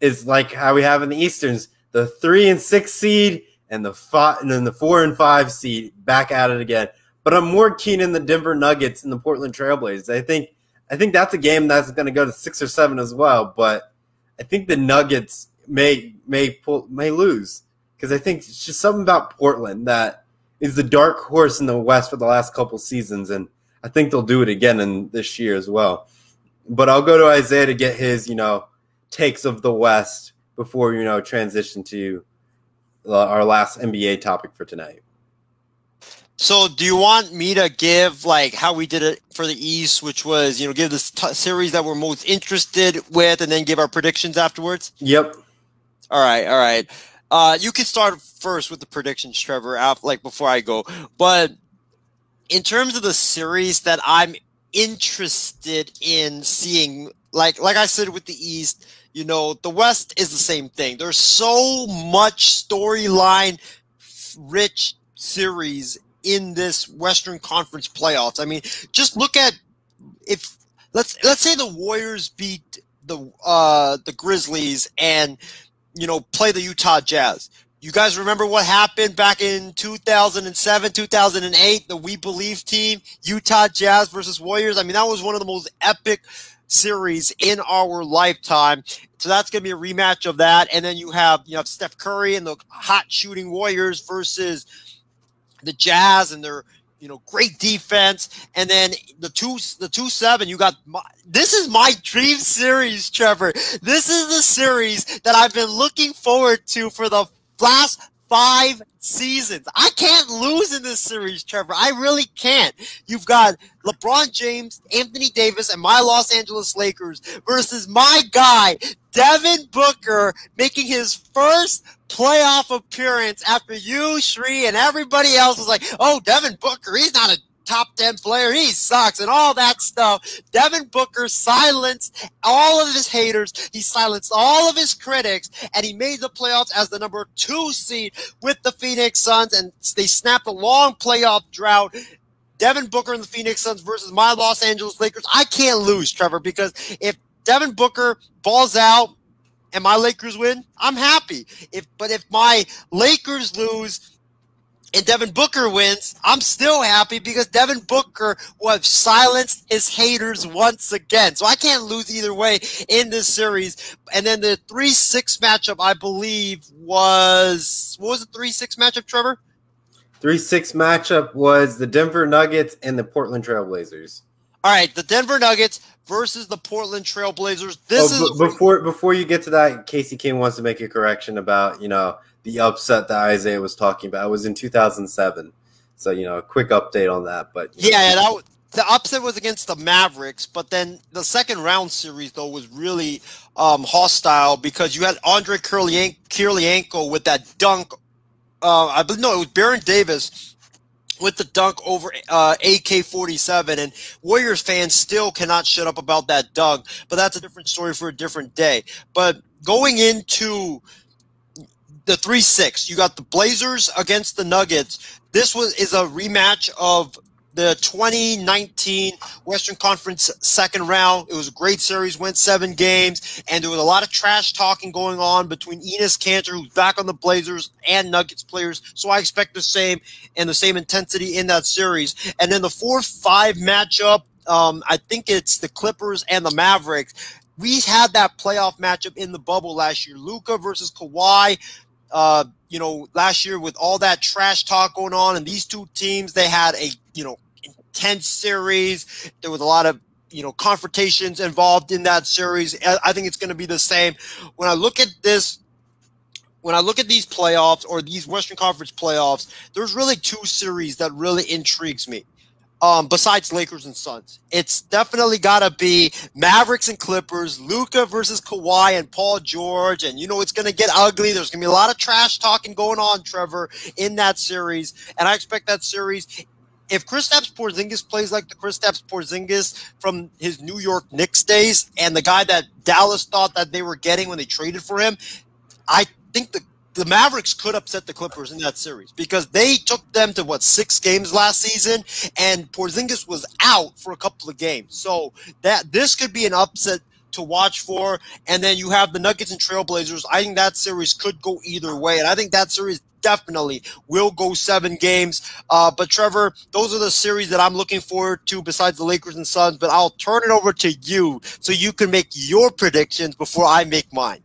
is like how we have in the Easterns, the three and six seed and the five and then the four and five seed back at it again. But I'm more keen in the Denver Nuggets and the Portland Trailblazers. I think I think that's a game that's going to go to six or seven as well. But I think the Nuggets may may pull may lose because I think it's just something about Portland that is the dark horse in the West for the last couple seasons, and I think they'll do it again in this year as well. But I'll go to Isaiah to get his you know takes of the West before you know transition to our last NBA topic for tonight. So, do you want me to give like how we did it for the East, which was you know give this t- series that we're most interested with, and then give our predictions afterwards? Yep. All right, all right. Uh, you can start first with the predictions, Trevor. Af- like before I go, but in terms of the series that I'm interested in seeing, like like I said with the East, You know, the West is the same thing. There's so much storyline rich series in this Western Conference playoffs. I mean, just look at if let's let's say the Warriors beat the uh the Grizzlies and you know play the Utah Jazz. You guys remember what happened back in 2007, 2008, the We Believe team, Utah Jazz versus Warriors? I mean, that was one of the most epic series in our lifetime. So that's going to be a rematch of that. And then you have, you have Steph Curry and the hot shooting Warriors versus the Jazz and their, you know, great defense. And then the two, the two seven, you got, my, this is my dream series, Trevor. This is the series that I've been looking forward to for the last five seasons. I can't lose in this series, Trevor. I really can't. You've got LeBron James, Anthony Davis, and my Los Angeles Lakers versus my guy, Devin Booker, making his first playoff appearance after you, Shree, and everybody else was like, oh, Devin Booker, he's not a top 10 player. He sucks and all that stuff. Devin Booker silenced all of his haters. He silenced all of his critics and he made the playoffs as the number two seed with the Phoenix Suns and they snapped a long playoff drought. Devin Booker and the Phoenix Suns versus my Los Angeles Lakers. I can't lose, Trevor, because if Devin Booker balls out and my Lakers win, I'm happy. If but if my Lakers lose, and Devin Booker wins, I'm still happy because Devin Booker will have silenced his haters once again. So I can't lose either way in this series. And then the 3 6 matchup, I believe, was what was the 3 6 matchup, Trevor? 3 6 matchup was the Denver Nuggets and the Portland Trailblazers. All right, the Denver Nuggets versus the Portland Trailblazers. This oh, is before before you get to that, Casey King wants to make a correction about, you know, the upset that Isaiah was talking about. It was in 2007. So, you know, a quick update on that. But yeah, yeah that, w- the upset was against the Mavericks, but then the second round series though was really um, hostile because you had Andre Kirilenko with that dunk. Uh, I believe no, it was Baron Davis with the dunk over uh, AK-47, and Warriors fans still cannot shut up about that dunk. But that's a different story for a different day. But going into the three six. You got the Blazers against the Nuggets. This was is a rematch of the 2019 Western Conference second round. It was a great series, went seven games, and there was a lot of trash talking going on between Enes Kanter, who's back on the Blazers, and Nuggets players. So I expect the same and the same intensity in that series. And then the four five matchup. Um, I think it's the Clippers and the Mavericks. We had that playoff matchup in the bubble last year. Luka versus Kawhi uh, you know, last year with all that trash talk going on, and these two teams, they had a you know intense series. There was a lot of you know confrontations involved in that series. I think it's going to be the same. When I look at this, when I look at these playoffs or these Western Conference playoffs, there's really two series that really intrigues me um, besides Lakers and Suns. It's definitely got to be Mavericks and Clippers, Luka versus Kawhi and Paul George. And you know, it's going to get ugly. There's going to be a lot of trash talking going on, Trevor, in that series. And I expect that series. If Kristaps Porzingis plays like the Kristaps Porzingis from his New York Knicks days, and the guy that Dallas thought that they were getting when they traded for him, I think the the Mavericks could upset the Clippers in that series because they took them to what six games last season, and Porzingis was out for a couple of games. So that this could be an upset to watch for. And then you have the Nuggets and Trailblazers. I think that series could go either way, and I think that series definitely will go seven games. Uh, but Trevor, those are the series that I'm looking forward to besides the Lakers and Suns. But I'll turn it over to you so you can make your predictions before I make mine.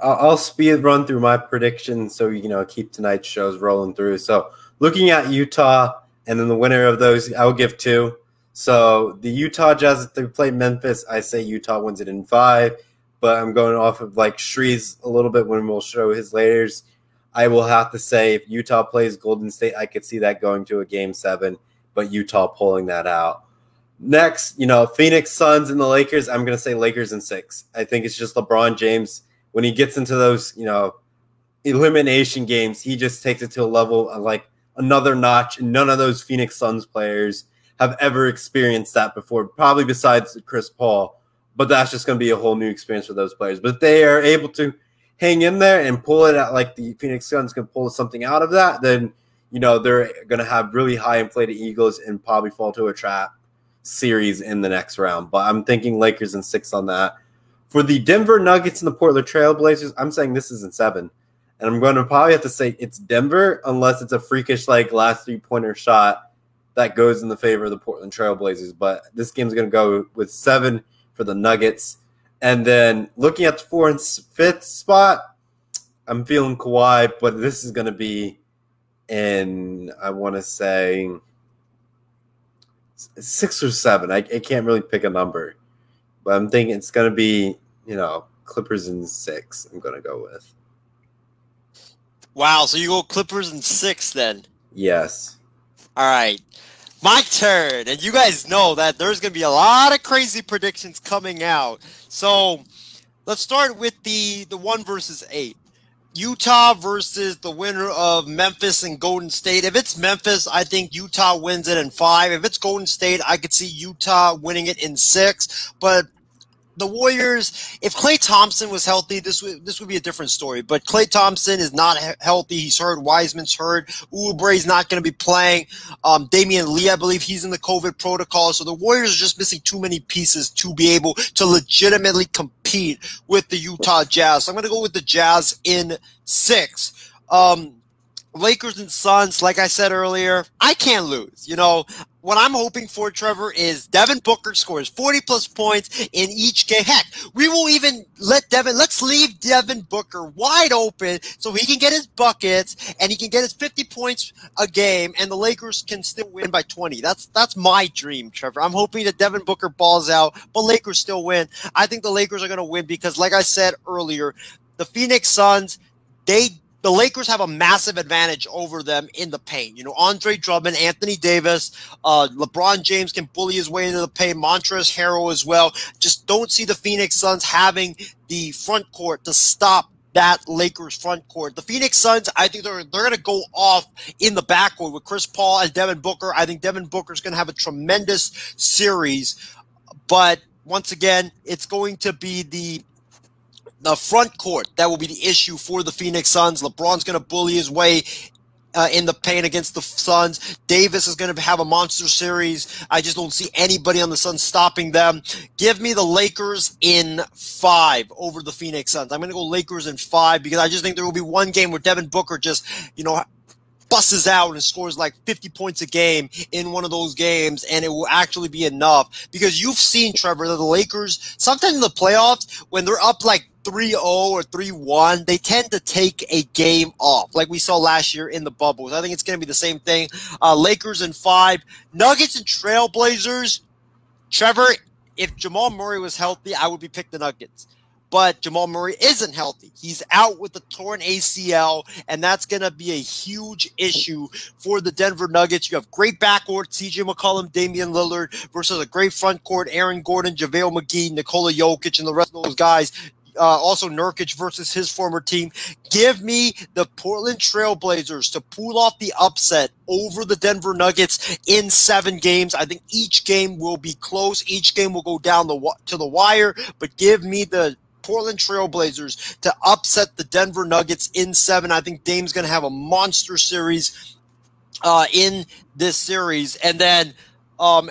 I'll speed run through my predictions so you know keep tonight's shows rolling through. So looking at Utah and then the winner of those, I will give two. So the Utah Jazz, they play Memphis, I say Utah wins it in five. But I'm going off of like Shree's a little bit when we'll show his laters. I will have to say if Utah plays Golden State, I could see that going to a game seven, but Utah pulling that out. Next, you know, Phoenix Suns and the Lakers, I'm going to say Lakers in six. I think it's just LeBron James when he gets into those, you know, elimination games, he just takes it to a level of like another notch. And none of those Phoenix Suns players have ever experienced that before, probably besides Chris Paul. but that's just going to be a whole new experience for those players. But they are able to hang in there and pull it out like the Phoenix Suns can pull something out of that, then you know they're going to have really high inflated egos and probably fall to a trap series in the next round. But I'm thinking Lakers in six on that. For the Denver Nuggets and the Portland Trailblazers, I'm saying this is in seven. And I'm going to probably have to say it's Denver unless it's a freakish like last three pointer shot that goes in the favor of the Portland Trailblazers. But this game's going to go with seven for the Nuggets. And then looking at the fourth and fifth spot, I'm feeling Kawhi, but this is going to be in, I want to say, six or seven. I, I can't really pick a number, but I'm thinking it's going to be, you know, Clippers in six. I'm going to go with. Wow, so you go Clippers in six then. Yes. All right. My turn. And you guys know that there's going to be a lot of crazy predictions coming out. So let's start with the, the one versus eight. Utah versus the winner of Memphis and Golden State. If it's Memphis, I think Utah wins it in five. If it's Golden State, I could see Utah winning it in six. But the Warriors, if Klay Thompson was healthy, this would this would be a different story. But Klay Thompson is not he- healthy. He's hurt. Wiseman's hurt. Oubre's not going to be playing. Um, Damion Lee, I believe he's in the COVID protocol. So the Warriors are just missing too many pieces to be able to legitimately compete with the Utah Jazz. So I'm going to go with the Jazz in six. Um, Lakers and Suns, like I said earlier, I can't lose. You know, what I'm hoping for, Trevor, is Devin Booker scores 40 plus points in each game. Heck, we will even let Devin, let's leave Devin Booker wide open so he can get his buckets and he can get his 50 points a game and the Lakers can still win by 20. That's, that's my dream, Trevor. I'm hoping that Devin Booker balls out, but Lakers still win. I think the Lakers are going to win because, like I said earlier, the Phoenix Suns, they the Lakers have a massive advantage over them in the paint. You know, Andre Drummond, Anthony Davis, uh, LeBron James can bully his way into the paint, Montrezl Harrell as well. Just don't see the Phoenix Suns having the front court to stop that Lakers front court. The Phoenix Suns, I think they're they're going to go off in the backcourt with Chris Paul and Devin Booker. I think Devin Booker is going to have a tremendous series, but once again, it's going to be the the front court that will be the issue for the Phoenix Suns. LeBron's going to bully his way uh, in the paint against the Suns. Davis is going to have a monster series. I just don't see anybody on the Suns stopping them. Give me the Lakers in five over the Phoenix Suns. I'm going to go Lakers in five because I just think there will be one game where Devin Booker just, you know, busses out and scores like 50 points a game in one of those games, and it will actually be enough because you've seen Trevor that the Lakers sometimes in the playoffs when they're up like 3-0 or 3-1, they tend to take a game off, like we saw last year in the bubbles. I think it's going to be the same thing. Uh, Lakers in five, Nuggets and Trailblazers. Trevor, if Jamal Murray was healthy, I would be pick the Nuggets but Jamal Murray isn't healthy. He's out with the torn ACL, and that's going to be a huge issue for the Denver Nuggets. You have great backcourt, CJ McCollum, Damian Lillard, versus a great frontcourt, Aaron Gordon, JaVale McGee, Nikola Jokic, and the rest of those guys. Uh, also, Nurkic versus his former team. Give me the Portland Trailblazers to pull off the upset over the Denver Nuggets in seven games. I think each game will be close. Each game will go down the to the wire, but give me the Portland Trailblazers to upset the Denver Nuggets in seven. I think Dame's going to have a monster series uh, in this series, and then. Um,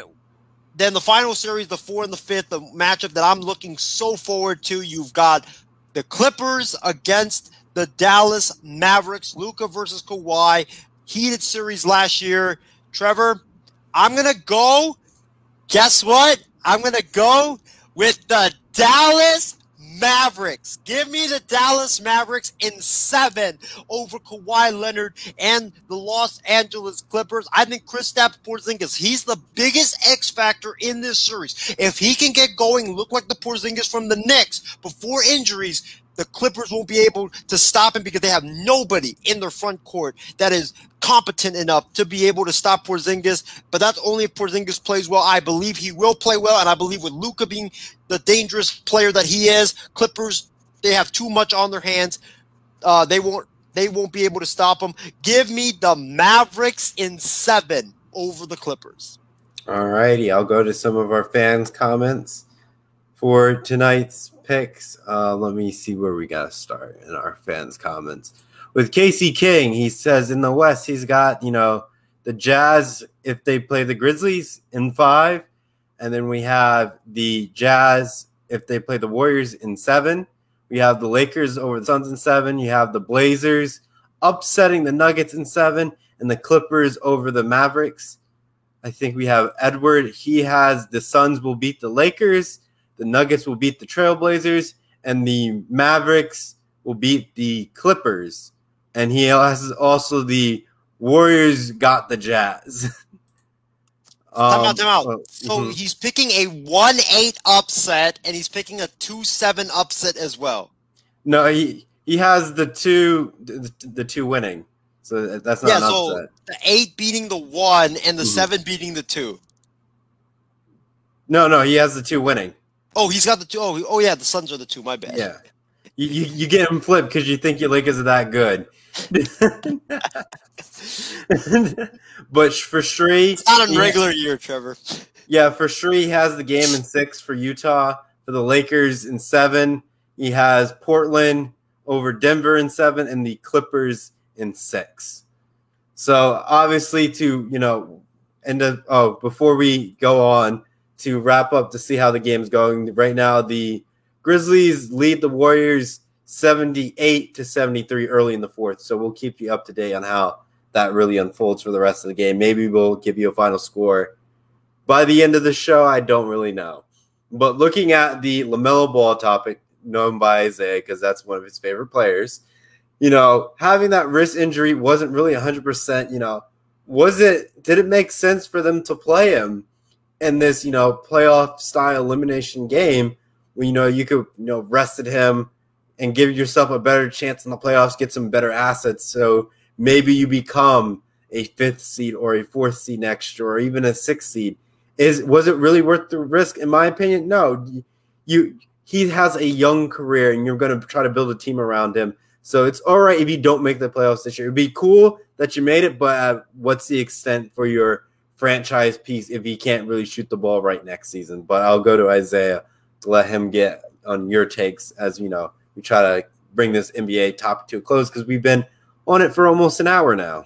then the final series, the four and the fifth, the matchup that I'm looking so forward to. You've got the Clippers against the Dallas Mavericks. Luka versus Kawhi, heated series last year. Trevor, I'm gonna go. Guess what? I'm gonna go with the Dallas Mavericks. Give me the Dallas Mavericks in seven over Kawhi Leonard and the Los Angeles Clippers. I think Kristaps Porzingis, he's the biggest X factor in this series. If he can get going, look like the Porzingis from the Knicks before injuries, the Clippers won't be able to stop him because they have nobody in their front court that is competent enough to be able to stop Porzingis. But that's only if Porzingis plays well. I believe he will play well, and I believe with Luka being the dangerous player that he is, Clippers they have too much on their hands. Uh, they won't they won't be able to stop him. Give me the Mavericks in seven over the Clippers. All righty, I'll go to some of our fans' comments. for tonight's picks. Uh, let me see where we got to start in our fans' comments. With Casey King, he says in the West, he's got, you know, the Jazz if they play the Grizzlies in five. And then we have the Jazz if they play the Warriors in seven. We have the Lakers over the Suns in seven. You have the Blazers upsetting the Nuggets in seven, and the Clippers over the Mavericks. I think we have Edward. He has the Suns will beat the Lakers, the Nuggets will beat the Trailblazers, and the Mavericks will beat the Clippers. And he has also the Warriors got the Jazz. Time out, time out. uh, So mhm. he's picking a 1 8 upset and he's picking a 2 7 upset as well. no, he he has the two the, the two winning. So that's not yeah, so upset. the 8 beating the 1 and the Mhm. 7 beating the 2. No, no, he has the two winning. Oh, he's got the 2. Oh, oh yeah, the Suns are the 2. My bad. Yeah. You, you, you get him flipped because you think your Lakers are that good. but for Shree, It's not a regular year, Trevor. yeah, for Shree, he has the game in six for Utah. For the Lakers in seven, he has Portland over Denver in seven, and the Clippers in six. So obviously, to you know, end of oh, before we go on to wrap up to see how the game's going right now, the Grizzlies lead the Warriors 78 to 73 early in the fourth. So we'll keep you up to date on how that really unfolds for the rest of the game. Maybe we'll give you a final score by the end of the show. I don't really know. But looking at the LaMelo Ball topic, known by Isaiah, because that's one of his favorite players, you know, having that wrist injury wasn't really 100%, you know, was it, did it make sense for them to play him in this, you know, playoff style elimination game when, you know, you could, you know, rested him and give yourself a better chance in the playoffs, get some better assets. So maybe you become a fifth seed or a fourth seed next year or even a sixth seed. Is was it really worth the risk? In my opinion, no. You he has a young career and you're going to try to build a team around him. So it's all right if you don't make the playoffs this year. It'd be cool that you made it, but what's the extent for your franchise piece if he can't really shoot the ball right next season? But I'll go to Isaiah to let him get on your takes as you know we try to bring this NBA topic to a close because we've been on it for almost an hour now.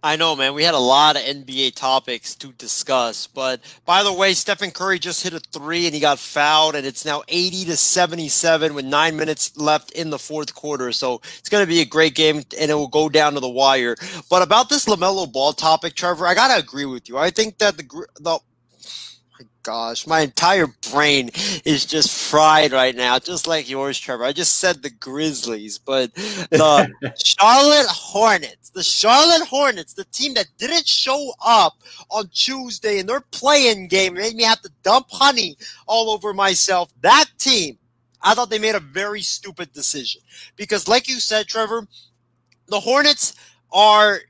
I know, man. We had a lot of NBA topics to discuss. But by the way, Stephen Curry just hit a three and he got fouled, and it's now 80 to 77 with nine minutes left in the fourth quarter. So it's going to be a great game and it will go down to the wire. But about this LaMelo ball topic, Trevor, I got to agree with you. I think that the, the, gosh, my entire brain is just fried right now, just like yours, Trevor. I just said the Grizzlies, but the Charlotte Hornets, the Charlotte Hornets, the team that didn't show up on Tuesday in their play-in game, made me have to dump honey all over myself. That team, I thought they made a very stupid decision because, like you said, Trevor, the Hornets are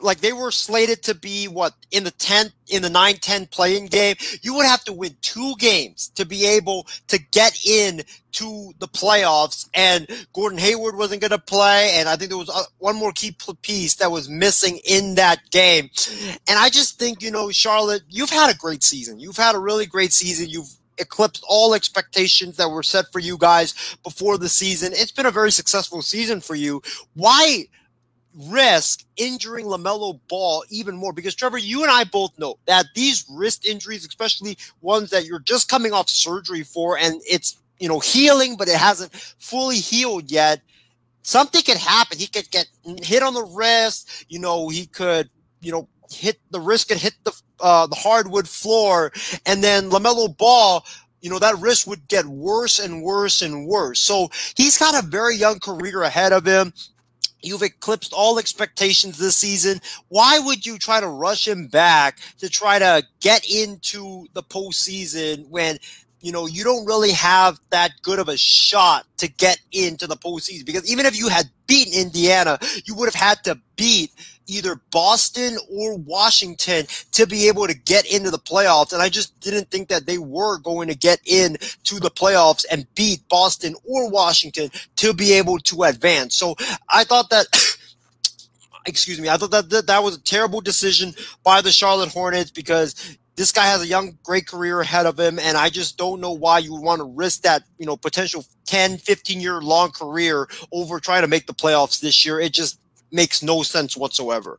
like they were slated to be what in the 10 in the 9-10 play-in game you would have to win two games to be able to get in to the playoffs and gordon hayward wasn't going to play and i think there was uh, one more key piece that was missing in that game. And i just think you know charlotte you've had a great season. You've had a really great season. You've eclipsed all expectations that were set for you guys before the season. It's been a very successful season for you. Why risk injuring LaMelo Ball even more because Trevor, you and I both know that these wrist injuries, especially ones that you're just coming off surgery for and it's, you know, healing, but it hasn't fully healed yet. Something could happen. He could get hit on the wrist, you know, he could, you know, hit the wrist could hit the uh, the hardwood floor and then LaMelo Ball you know, that wrist would get worse and worse and worse. So he's got a very young career ahead of him. You've eclipsed all expectations this season. Why would you try to rush him back to try to get into the postseason when you know you don't really have that good of a shot to get into the postseason? Because even if you had beaten Indiana, you would have had to beat either Boston or Washington to be able to get into the playoffs. And I just didn't think that they were going to get in to the playoffs and beat Boston or Washington to be able to advance. So I thought that. Excuse me. I thought that, that that was a terrible decision by the Charlotte Hornets because this guy has a young, great career ahead of him, and I just don't know why you would want to risk that, you know, potential 10, 15 year long career over trying to make the playoffs this year. It just makes no sense whatsoever.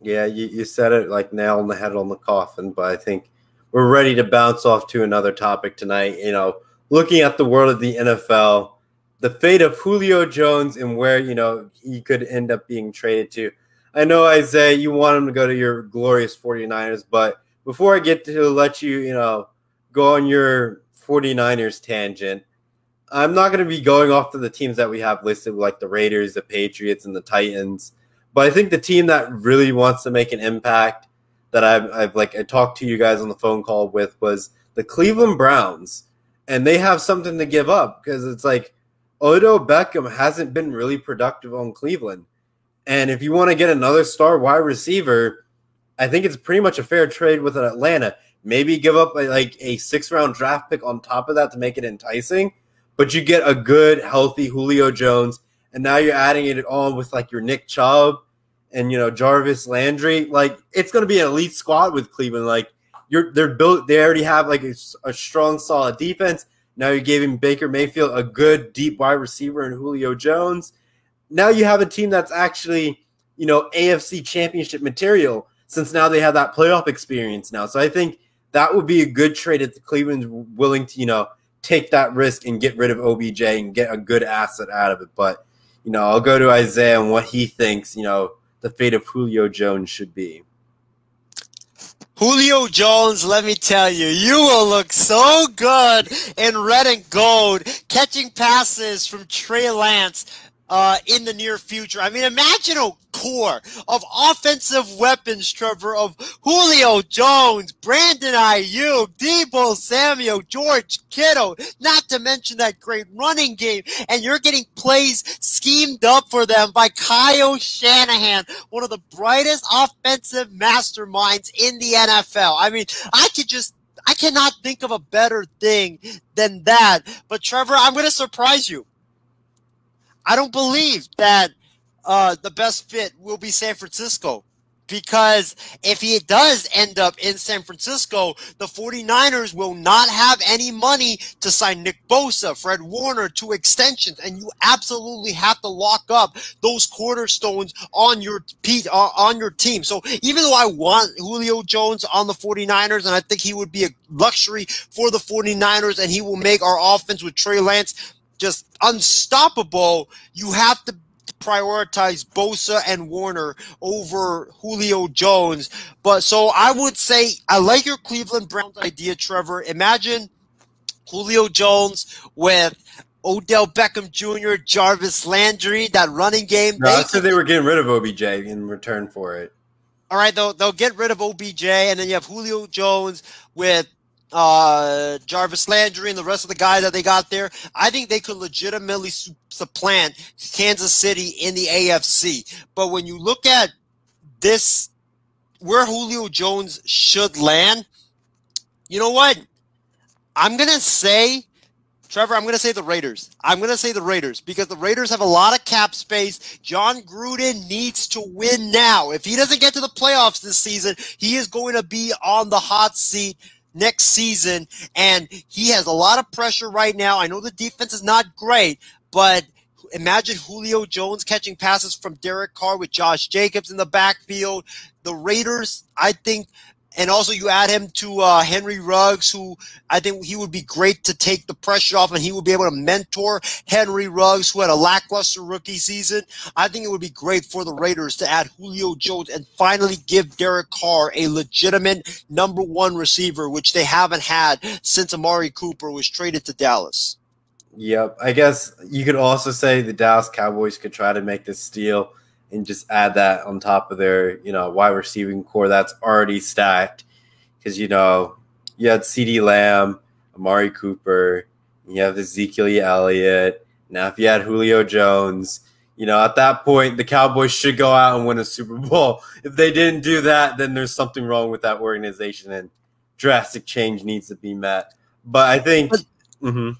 Yeah, you, you said it like nail on the head on the coffin, but I think we're ready to bounce off to another topic tonight. You know, looking at the world of the NFL, the fate of Julio Jones and where, you know, he could end up being traded to. I know, Isaiah, you want him to go to your glorious 49ers, but before I get to let you, you know, go on your 49ers tangent, I'm not going to be going off to the teams that we have listed, like the Raiders, the Patriots, and the Titans. But I think the team that really wants to make an impact that I've, I've like I talked to you guys on the phone call with was the Cleveland Browns, and they have something to give up because it's like Odell Beckham hasn't been really productive on Cleveland, and if you want to get another star wide receiver, I think it's pretty much a fair trade with Atlanta. Maybe give up a, like a six round draft pick on top of that to make it enticing, but you get a good, healthy Julio Jones, and now you're adding it on with like your Nick Chubb and you know Jarvis Landry. Like it's going to be an elite squad with Cleveland. Like you're they're built. They already have like a, a strong, solid defense. Now you're giving Baker Mayfield a good deep wide receiver and Julio Jones. Now you have a team that's actually you know AFC Championship material since now they have that playoff experience now. So I think that would be a good trade if the Cleveland's willing to, you know, take that risk and get rid of OBJ and get a good asset out of it. But, you know, I'll go to Isaiah and what he thinks, you know, the fate of Julio Jones should be. Julio Jones, let me tell you, you will look so good in red and gold, catching passes from Trey Lance uh, in the near future. I mean, imagine a core of offensive weapons, Trevor, of Julio Jones, Brandon Aiyuk, Deebo Samuel, George Kittle, not to mention that great running game. And you're getting plays schemed up for them by Kyle Shanahan, one of the brightest offensive masterminds in the NFL. I mean, I could just I cannot think of a better thing than that. But Trevor, I'm going to surprise you. I don't believe that uh, the best fit will be San Francisco. Because if he does end up in San Francisco, the 49ers will not have any money to sign Nick Bosa, Fred Warner to extensions. And you absolutely have to lock up those cornerstones on your uh, on your team. So even though I want Julio Jones on the 49ers, and I think he would be a luxury for the 49ers, and he will make our offense with Trey Lance just unstoppable, you have to prioritize Bosa and Warner over Julio Jones. But so I would say I like your Cleveland Browns idea, Trevor. Imagine Julio Jones with Odell Beckham Jr., Jarvis Landry, that running game. No, I said they were getting rid of OBJ in return for it. All right, they'll, they'll get rid of OBJ, and then you have Julio Jones with uh, Jarvis Landry and the rest of the guys that they got there, I think they could legitimately su- supplant Kansas City in the AFC. But when you look at this, where Julio Jones should land, you know what? I'm going to say, Trevor, I'm going to say the Raiders. I'm going to say the Raiders because the Raiders have a lot of cap space. Jon Gruden needs to win now. If he doesn't get to the playoffs this season, he is going to be on the hot seat next season. And he has a lot of pressure right now. I know the defense is not great, but imagine Julio Jones catching passes from Derek Carr with Josh Jacobs in the backfield. The Raiders, I think, and also you add him to uh, Henry Ruggs, who I think he would be great to take the pressure off, and he would be able to mentor Henry Ruggs, who had a lackluster rookie season. I think it would be great for the Raiders to add Julio Jones and finally give Derek Carr a legitimate number one receiver, which they haven't had since Amari Cooper was traded to Dallas. Yep, I guess you could also say the Dallas Cowboys could try to make this steal and just add that on top of their, you know, wide receiving core that's already stacked. Because, you know, you had CeeDee Lamb, Amari Cooper, you have Ezekiel Elliott. Now, if you had Julio Jones, you know, at that point, the Cowboys should go out and win a Super Bowl. If they didn't do that, then there's something wrong with that organization and drastic change needs to be met. But I think. But, mm-hmm.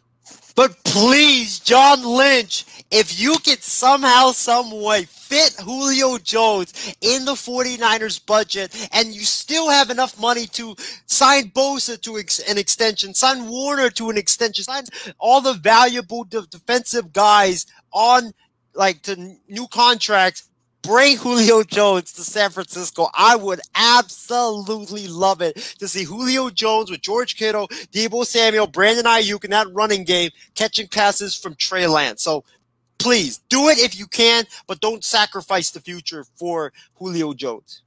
But please, John Lynch, if you could somehow, some way fit Julio Jones in the 49ers budget and you still have enough money to sign Bosa to ex- an extension, sign Warner to an extension, sign all the valuable de- defensive guys on like to n- new contracts, bring Julio Jones to San Francisco. I would absolutely love it to see Julio Jones with George Kittle, Deebo Samuel, Brandon Aiyuk in that running game catching passes from Trey Lance. So please do it if you can, but don't sacrifice the future for Julio Jones.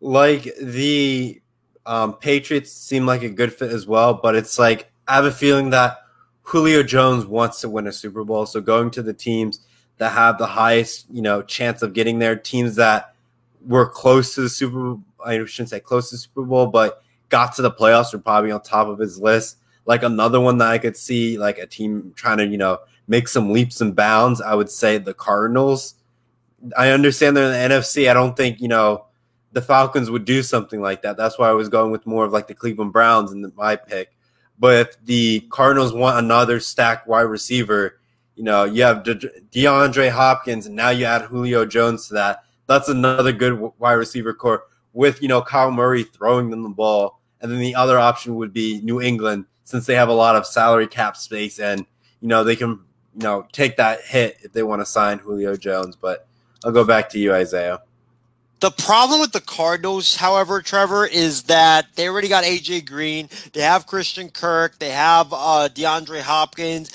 like the um, Patriots seem like a good fit as well, but it's like I have a feeling that Julio Jones wants to win a Super Bowl. So going to the teams that have the highest, you know, chance of getting there, teams that were close to the Super I shouldn't say close to the Super Bowl, but got to the playoffs are probably on top of his list. Like another one that I could see, like a team trying to, you know, make some leaps and bounds, I would say the Cardinals. I understand they're in the NFC. I don't think, you know, the Falcons would do something like that. That's why I was going with more of like the Cleveland Browns in my pick. But if the Cardinals want another stacked wide receiver, you know, you have De- DeAndre Hopkins, and now you add Julio Jones to that. That's another good wide receiver core with, you know, Kyler Murray throwing them the ball. And then the other option would be New England, since they have a lot of salary cap space and, you know, they can, you know, take that hit if they want to sign Julio Jones. But I'll go back to you, Isaiah. The problem with the Cardinals, however, Trevor, is that they already got AJ Green. They have Christian Kirk. They have uh, DeAndre Hopkins.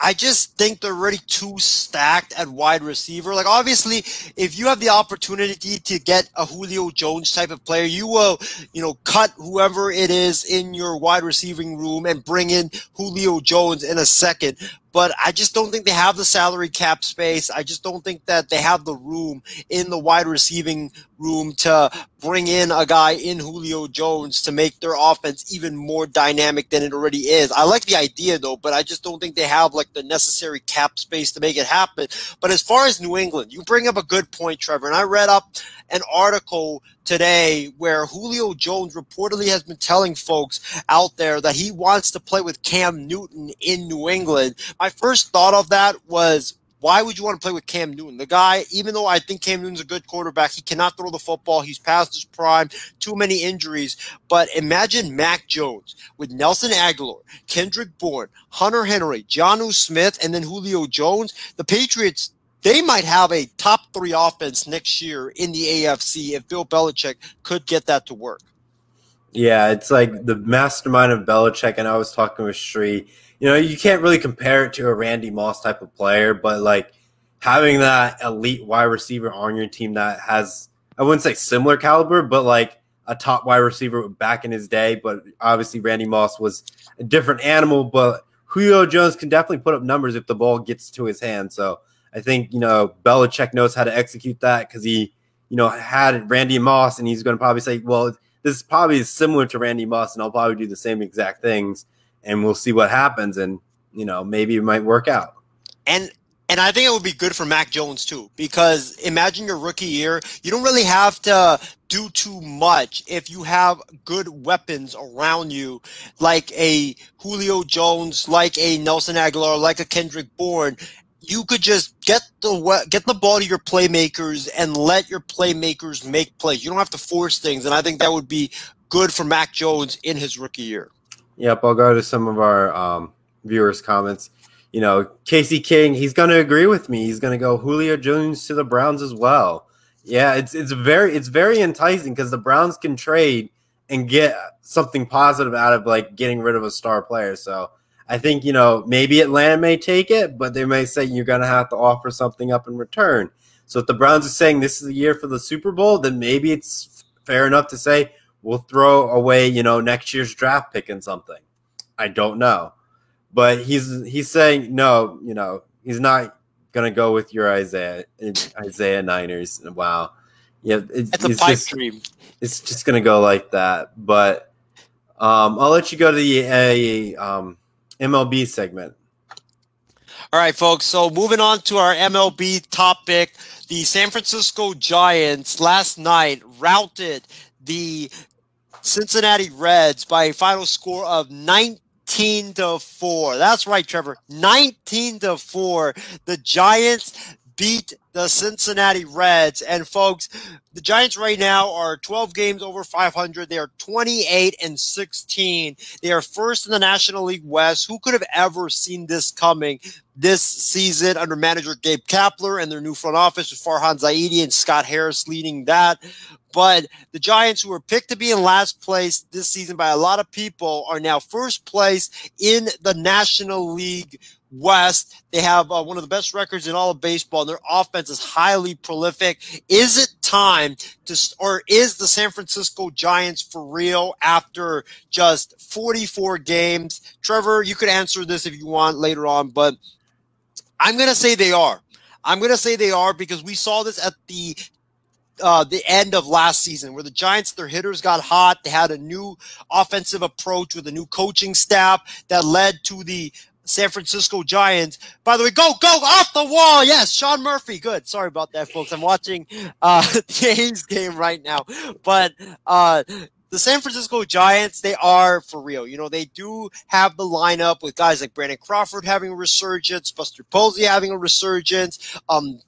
I just think they're already too stacked at wide receiver. Like, obviously, if you have the opportunity to get a Julio Jones type of player, you will, you know, cut whoever it is in your wide receiving room and bring in Julio Jones in a second. But I just don't think they have the salary cap space. I just don't think that they have the room in the wide receiving room to bring in a guy in Julio Jones to make their offense even more dynamic than it already is. I like the idea though, but I just don't think they have like the necessary cap space to make it happen. But as far as New England, you bring up a good point, Trevor. And I read up an article today where Julio Jones reportedly has been telling folks out there that he wants to play with Cam Newton in New England. My first thought of that was why would you want to play with Cam Newton? The guy, even though I think Cam Newton's a good quarterback, he cannot throw the football. He's past his prime, too many injuries. But imagine Mac Jones with Nelson Agholor, Kendrick Bourne, Hunter Henry, Jonnu Smith, and then Julio Jones. The Patriots, they might have a top three offense next year in the AFC if Bill Belichick could get that to work. Yeah, it's like the mastermind of Belichick, and I was talking with Shree. You know, you can't really compare it to a Randy Moss type of player, but like having that elite wide receiver on your team that has, I wouldn't say similar caliber, but like a top wide receiver back in his day. But obviously, Randy Moss was a different animal, but Julio Jones can definitely put up numbers if the ball gets to his hand. So I think, you know, Belichick knows how to execute that because he, you know, had Randy Moss, and he's going to probably say, well, this is probably similar to Randy Moss, and I'll probably do the same exact things, and we'll see what happens, and you know maybe it might work out. And and I think it would be good for Mac Jones too, because imagine your rookie year, you don't really have to do too much if you have good weapons around you, like a Julio Jones, like a Nelson Agholor, like a Kendrick Bourne. You could just get the get the ball to your playmakers and let your playmakers make plays. You don't have to force things, and I think that would be good for Mac Jones in his rookie year. Yep, I'll go to some of our um, viewers' comments. You know, Casey King, he's going to agree with me. He's going to go Julio Jones to the Browns as well. Yeah, it's it's very it's very enticing because the Browns can trade and get something positive out of like getting rid of a star player. So I think you know maybe Atlanta may take it, but they may say you're going to have to offer something up in return. So if the Browns are saying this is the year for the Super Bowl, then maybe it's fair enough to say we'll throw away you know next year's draft pick and something. I don't know, but he's he's saying no. You know he's not gonna go with your Isaiah Isaiah Niners. Wow, yeah, it, It's a it's pipe just dream. it's just gonna go like that. But um, I'll let you go to the a, um, MLB segment. All right, folks. So moving on to our MLB topic, the San Francisco Giants last night routed the Cincinnati Reds by a final score of 19 19 to 4. That's right, Trevor. 19 to 4. The Giants beat the Cincinnati Reds. And folks, the Giants right now are 12 games over 500. They are 28 and 16. They are first in the National League West. Who could have ever seen this coming this season under manager Gabe Kapler and their new front office with Farhan Zaidi and Scott Harris leading that? But the Giants, who were picked to be in last place this season by a lot of people, are now first place in the National League West. They have uh, one of the best records in all of baseball, and their offense is highly prolific. Is it time to, or is the San Francisco Giants for real after just 44 games? Trevor, you could answer this if you want later on, but I'm going to say they are. I'm going to say they are because we saw this at the uh, the end of last season, where the Giants, their hitters got hot. They had a new offensive approach with a new coaching staff that led to the San Francisco Giants. By the way, go, go off the wall. Yes, Sean Murphy. Good. Sorry about that, folks. I'm watching uh, the A's game right now. But uh, the San Francisco Giants, they are for real. You know, they do have the lineup with guys like Brandon Crawford having a resurgence, Buster Posey having a resurgence. Um,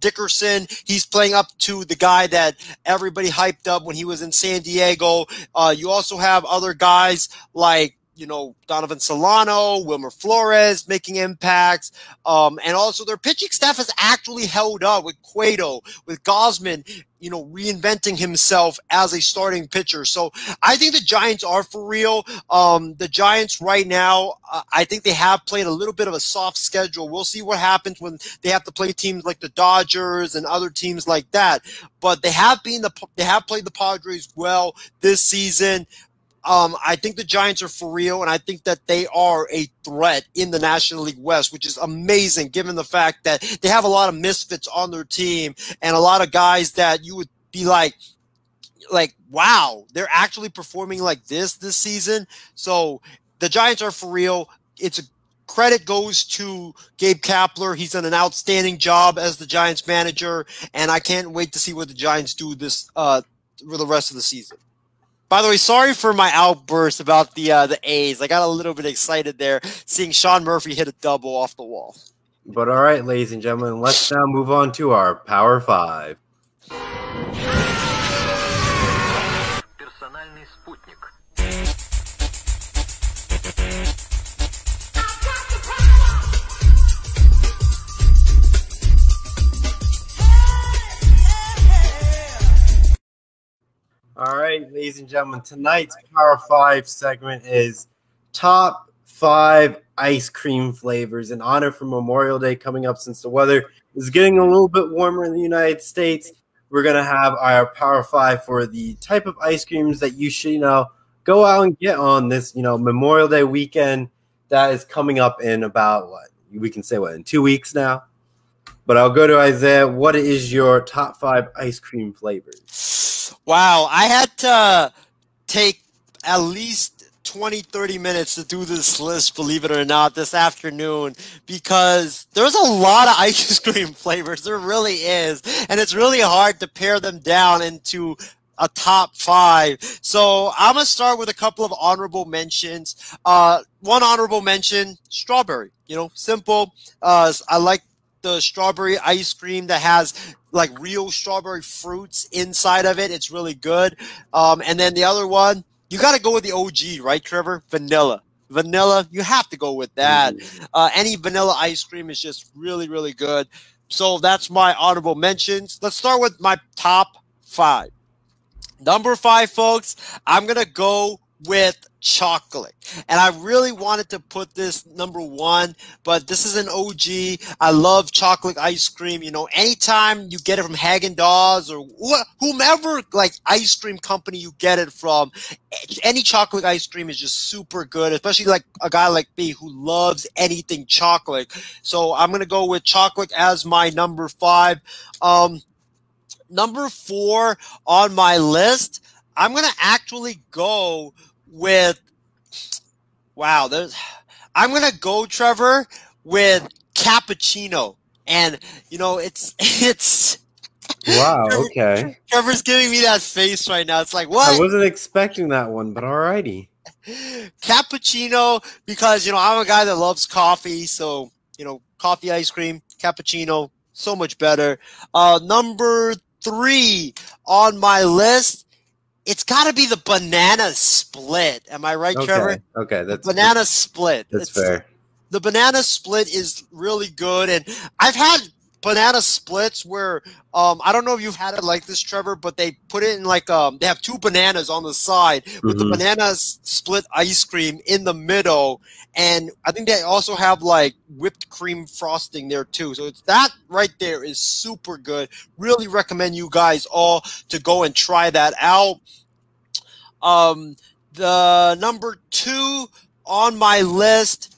Dickerson, he's playing up to the guy that everybody hyped up when he was in San Diego. Uh, you also have other guys like you know, Donovan Solano, Wilmer Flores making impacts. Um, and also their pitching staff has actually held up with Cueto, with Gausman, you know, reinventing himself as a starting pitcher. So I think the Giants are for real. Um, the Giants right now, uh, I think they have played a little bit of a soft schedule. We'll see what happens when they have to play teams like the Dodgers and other teams like that. But they have been the, they have played the Padres well this season. Um, I think the Giants are for real, and I think that they are a threat in the National League West, which is amazing given the fact that they have a lot of misfits on their team and a lot of guys that you would be like, like, wow, they're actually performing like this this season. So the Giants are for real. It's a credit goes to Gabe Kapler. He's done an outstanding job as the Giants manager, and I can't wait to see what the Giants do this uh, for the rest of the season. By the way, sorry for my outburst about the uh, the A's. I got a little bit excited there seeing Sean Murphy hit a double off the wall. But all right, ladies and gentlemen, let's now move on to our Power Five. All right, ladies and gentlemen, tonight's Power Five segment is top five ice cream flavors in honor for Memorial Day coming up. Since the weather is getting a little bit warmer in the United States, we're gonna have our Power Five for the type of ice creams that you should, you know, go out and get on this, you know, Memorial Day weekend that is coming up in about what we can say what in two weeks now. But I'll go to Isaiah. What is your top five ice cream flavors? Wow, I had to take at least 20, 30 minutes to do this list, believe it or not, this afternoon, because there's a lot of ice cream flavors. There really is. And it's really hard to pare them down into a top five. So I'm gonna start with a couple of honorable mentions. Uh, one honorable mention: strawberry. You know, simple. Uh, I like the strawberry ice cream that has like real strawberry fruits inside of it. It's really good. Um, and then the other one, you got to go with the OG, right, Trevor? Vanilla. Vanilla, you have to go with that. Uh, any vanilla ice cream is just really, really good. So that's my honorable mentions. Let's start with my top five. Number five, folks, I'm going to go with chocolate. And I really wanted to put this number one, but this is an OG. I love chocolate ice cream. You know, anytime you get it from Haagen Dazs or wh- whomever like ice cream company you get it from, any chocolate ice cream is just super good, especially like a guy like me who loves anything chocolate. So I'm gonna go with chocolate as my number five. Um, number four on my list, I'm gonna actually go with wow, there's I'm gonna go, Trevor, with cappuccino. And you know, it's it's Wow. Okay. Trevor's giving me that face right now. It's like what I wasn't expecting that one, but alrighty. cappuccino because you know I'm a guy that loves coffee, so you know coffee ice cream, cappuccino, so much better. Uh, number three on my list, it's got to be the banana split. Am I right, Trevor? Okay, okay, that's Banana split. That's It's- fair. the banana split is really good and i've had banana splits where um i don't know if you've had it like this trevor but they put it in like um they have two bananas on the side with the Mhm. banana split ice cream in the middle. And i think they also have like whipped cream frosting there too. So it's that right there is super good. Really recommend you guys all to go and try that out. Um the number two on my list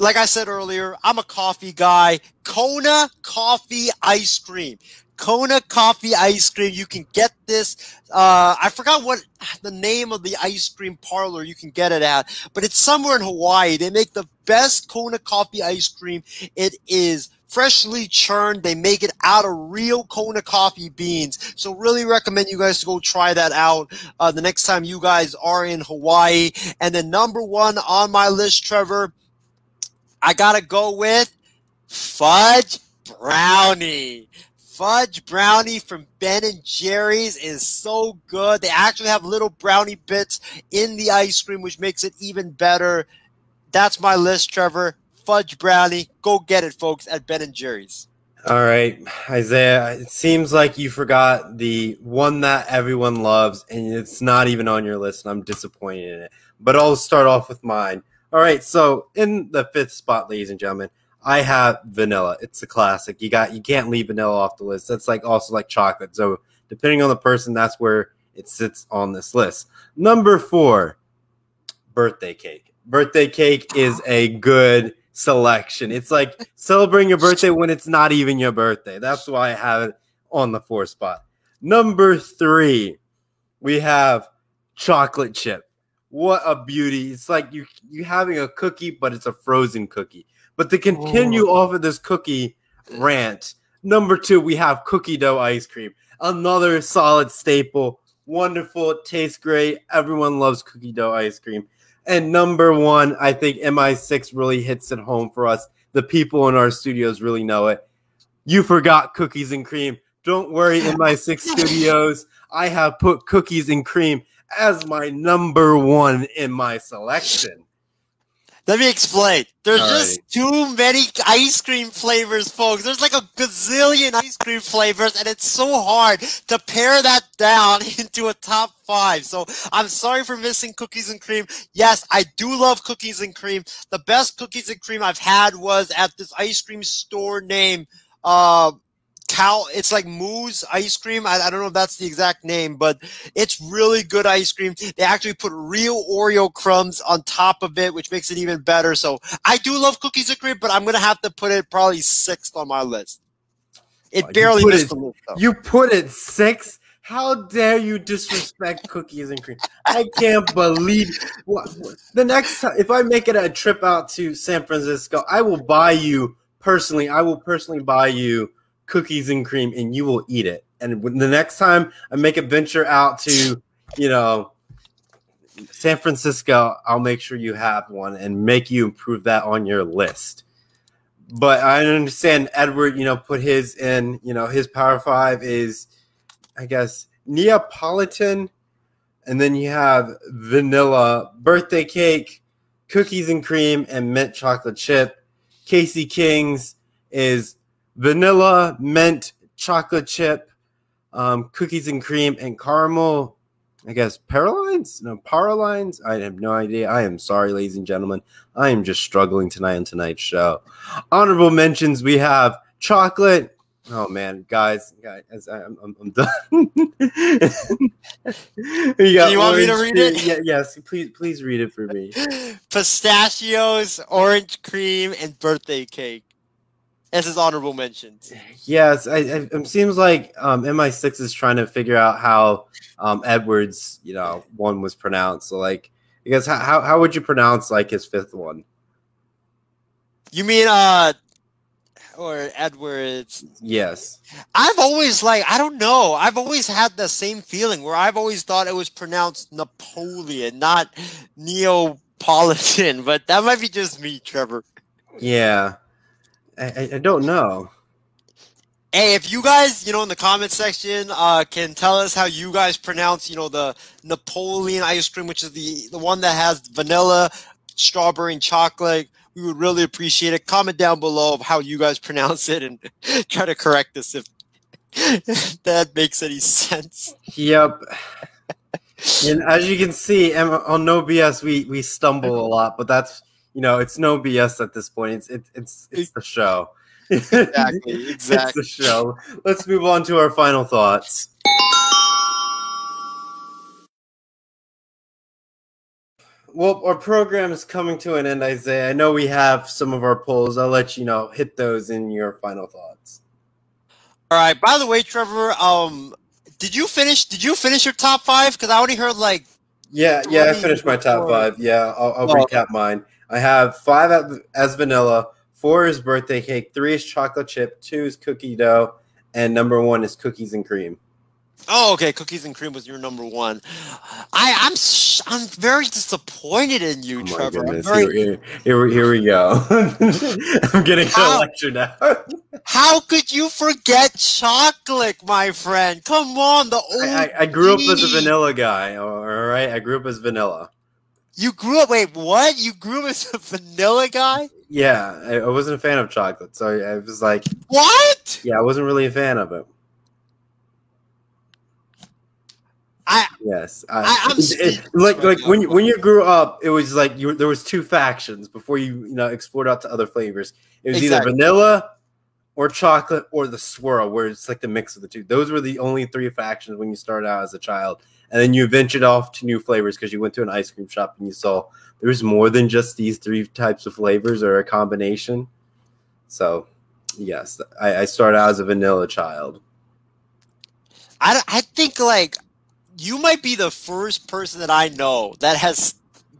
like I said earlier, I'm a coffee guy. Kona coffee ice cream. Kona coffee ice cream. You can get this. Uh, I forgot what the name of the ice cream parlor you can get it at, but it's somewhere in Hawaii. They make the best Kona coffee ice cream. It is freshly churned. They make it out of real Kona coffee beans. So really recommend you guys to go try that out uh, the next time you guys are in Hawaii. And then number one on my list, Trevor, I gotta go with fudge brownie. Fudge brownie from Ben and Jerry's is so good. They actually have little brownie bits in the ice cream, which makes it even better. That's my list, Trevor. Fudge brownie. Go get it, folks, at Ben and Jerry's. All right, Isaiah. It seems like you forgot the one that everyone loves, and it's not even on your list. And I'm disappointed in it. But I'll start off with mine. All right, so in the fifth spot, ladies and gentlemen, I have vanilla. It's a classic. You got you can't leave vanilla off the list. That's like also like chocolate. So depending on the person, that's where it sits on this list. Number four, birthday cake. Birthday cake is a good selection. It's like celebrating your birthday when it's not even your birthday. That's why I have it on the fourth spot. Number three, we have chocolate chip. What a beauty! It's like you you having a cookie, but it's a frozen cookie. But to continue oh. off of this cookie rant, number two, we have cookie dough ice cream. Another solid staple. Wonderful. It tastes great. Everyone loves cookie dough ice cream. And number one, I think MI6 really hits it home for us. The people in our studios really know it. You forgot cookies and cream. Don't worry, MI6 studios. I have put cookies and cream as my number one in my selection. Let me explain. There's Alrighty. just too many ice cream flavors, folks. There's like a gazillion ice cream flavors, and it's so hard to pare that down into a top five. So I'm sorry for missing cookies and cream. Yes, I do love cookies and cream. The best cookies and cream I've had was at this ice cream store named uh Cow. It's like Moo's ice cream. I, I don't know if that's the exact name, but it's really good ice cream. They actually put real Oreo crumbs on top of it, which makes it even better. So I do love cookies and cream, but I'm gonna have to put it probably sixth on my list. It Oh, barely missed it- the list. Though. You put it sixth How dare you disrespect cookies and cream? I can't believe what, what- the next time if I make it a trip out to San Francisco, I will buy you personally. I will personally buy you cookies and cream, and you will eat it. And the next time I make a venture out to, you know, San Francisco, I'll make sure you have one and make you improve that on your list. But I understand Edward, you know, put his in, you know, his power five is, I guess, Neapolitan. And then you have vanilla birthday cake, cookies and cream, and mint chocolate chip. Casey King's is vanilla, mint, chocolate chip, um, cookies and cream, and caramel. I guess Paralines? No, Paralines? I have no idea. I am sorry, ladies and gentlemen. I am just struggling tonight on tonight's show. Honorable mentions we have chocolate. Oh man, guys, guys, I'm, I'm, I'm done. you, got you want me to read it? Yeah, yes, please, please read it for me. Pistachios, orange cream, and birthday cake. This is honorable mentions. Yes, I, I, it seems like um, MI6 is trying to figure out how um, Edwards, you know, one was pronounced. So, like, I guess how, how how would you pronounce like his fifth one? You mean uh or Edwards. Yes. I've always like I don't know. I've always had the same feeling where I've always thought it was pronounced Napoleon, not Neapolitan. But that might be just me, Trevor. Yeah. I, I, don't know. Hey, if you guys, you know, in the comment section, uh, can tell us how you guys pronounce, you know, the Napoleon ice cream, which is the the one that has vanilla, strawberry, and chocolate. We would really appreciate it. Comment down below of how you guys pronounce it, and try to correct us if, that makes any sense. Yep. and as you can see, on no BS, we we stumble a lot, but that's you know, it's no BS at this point. It's it's it's, it's the show. Exactly, it's exactly. the show. Let's move on to our final thoughts. Well, our program is coming to an end, Isaiah. I know we have some of our polls. I'll let you know hit those in your final thoughts. All right. By the way, Trevor, um, did you finish? Did you finish your top five? Because I already heard like Yeah, yeah, I finished my top five. Yeah, I'll, I'll Oh. recap mine. I have five as- vanilla, four is birthday cake, three is chocolate chip, two is cookie dough, and number one is cookies and cream. Oh, okay. Cookies and cream was your number one. I, I'm sh- I'm very disappointed in you, Oh my Trevor. Very- here, here, here we go. I'm getting a lecture now. How could you forget chocolate, my friend? Come on, the old. I, I, I grew up as a vanilla guy. All right, I grew up as vanilla. You grew up. Wait, what? You grew up as a vanilla guy? Yeah, I, I wasn't a fan of chocolate, so I, I was like, What? yeah, I wasn't really a fan of it. I Yes, I- it- like right like now. when you, when you grew up, it was like you there was two factions before you you know explored out to other flavors. It was Exactly. either vanilla or chocolate or the swirl, where it's like the mix of the two. Those were the only three factions when you started out as a child, and then you ventured off to new flavors because you went to an ice cream shop and you saw there's more than just these three types of flavors or a combination. So, yes, I, I started out as a vanilla child. I, I think like you might be the first person that I know that has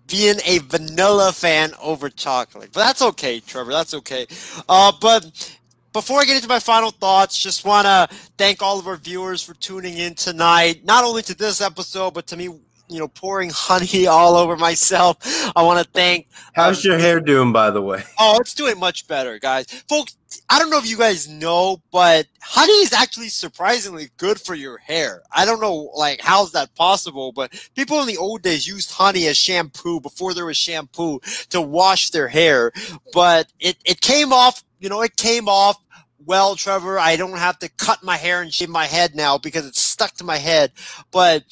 been a vanilla fan over chocolate. But that's okay, Trevor. That's okay. Uh, but before I get into my final thoughts, just want to thank all of our viewers for tuning in tonight. Not only to this episode, but to me, you know, pouring honey all over myself. I want to thank How's um, your hair doing, by the way? Oh, it's doing much better, guys. Folks, I don't know if you guys know, but honey is actually surprisingly good for your hair. I don't know, like, how's that possible? But people in the old days used honey as shampoo before there was shampoo to wash their hair. But it, it came off, you know, it came off well, Trevor. I don't have to cut my hair and shave my head now because it's stuck to my head. But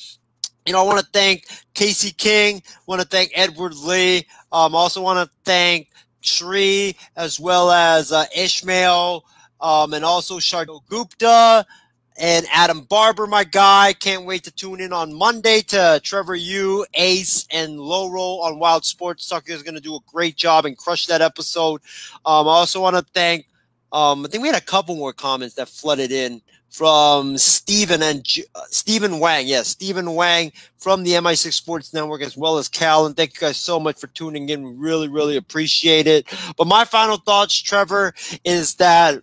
you know, I want to thank Casey King. Want to thank Edward Lee. Um, also want to thank Shri as well as uh, Ishmael, um, and also Shardul Gupta and Adam Barber, my guy. Can't wait to tune in on Monday to Trevor Yu, Ace, and Loro on Wild Sports Talk. is going to do a great job and crush that episode. Um, I also want to thank. Um, I think we had a couple more comments that flooded in from Stephen and J- uh, Stephen Wang. Yes, Stephen Wang from the MI6 Sports Network, as well as Cal. And thank you guys so much for tuning in. We really, really appreciate it. But my final thoughts, Trevor, is that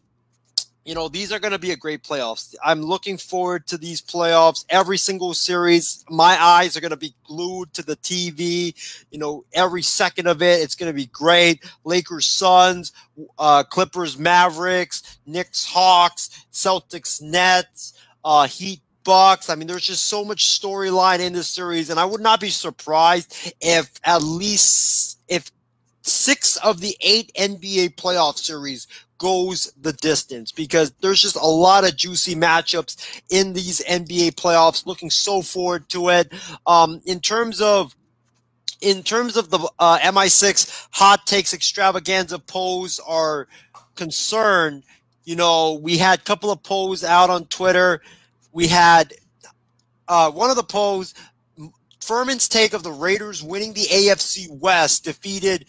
you know these are going to be a great playoffs. I'm looking forward to these playoffs. Every single series, my eyes are going to be glued to the TV. You know, every second of it, it's going to be great. Lakers, Suns, uh, Clippers, Mavericks, Knicks, Hawks, Celtics, Nets, uh, Heat, Bucks. I mean, there's just so much storyline in this series, and I would not be surprised if at least if six of the eight NBA playoff series goes the distance because there's just a lot of juicy matchups in these NBA playoffs. Looking so forward to it. Um, in terms of in terms of the uh, MI6 hot takes extravaganza polls are concerned, you know, we had a couple of polls out on Twitter. We had uh, one of the polls, Furman's take of the Raiders winning the AFC West defeated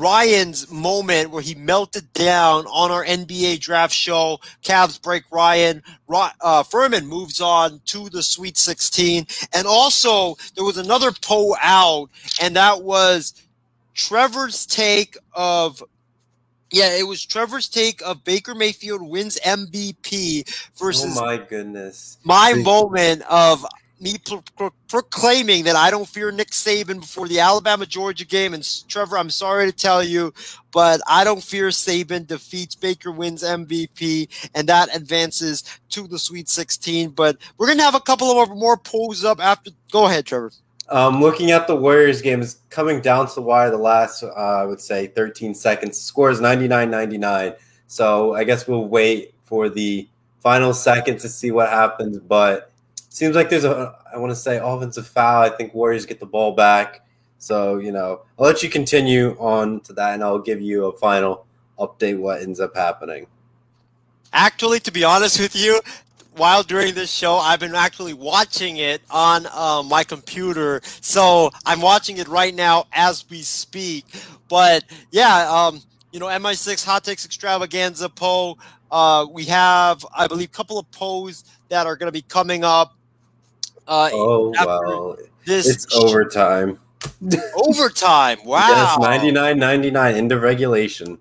Ryan's moment where he melted down on our NBA draft show. Cavs break Ryan. Ry- uh, Furman moves on to the Sweet 16. And also, there was another poll out, and that was Trevor's take of Yeah, it was Trevor's take of Baker Mayfield wins MVP versus Oh my goodness. my moment of me pro- pro- proclaiming that I don't fear Nick Saban before the Alabama Georgia game. And Trevor, I'm sorry to tell you, but I don't fear Saban defeats Baker wins MVP, and that advances to the Sweet 16. But we're gonna have a couple of more polls up after. Go ahead, Trevor. Um, looking at the Warriors game is coming down to the wire the last, uh, I would say, 13 seconds. Score is 99 99. So I guess we'll wait for the final second to see what happens. But seems like there's a, I want to say, offensive foul. I think Warriors get the ball back. So, you know, I'll let you continue on to that and I'll give you a final update what ends up happening. Actually, to be honest with you, while during this show, I've been actually watching it on uh, my computer. So I'm watching it right now as we speak. But yeah, um, you know, MI6 Hot Takes Extravaganza Poe. Uh, we have, I believe, a couple of Poes that are going to be coming up. Uh, Oh, well, this it's overtime. overtime. Wow. Yes, 99 99 into regulation.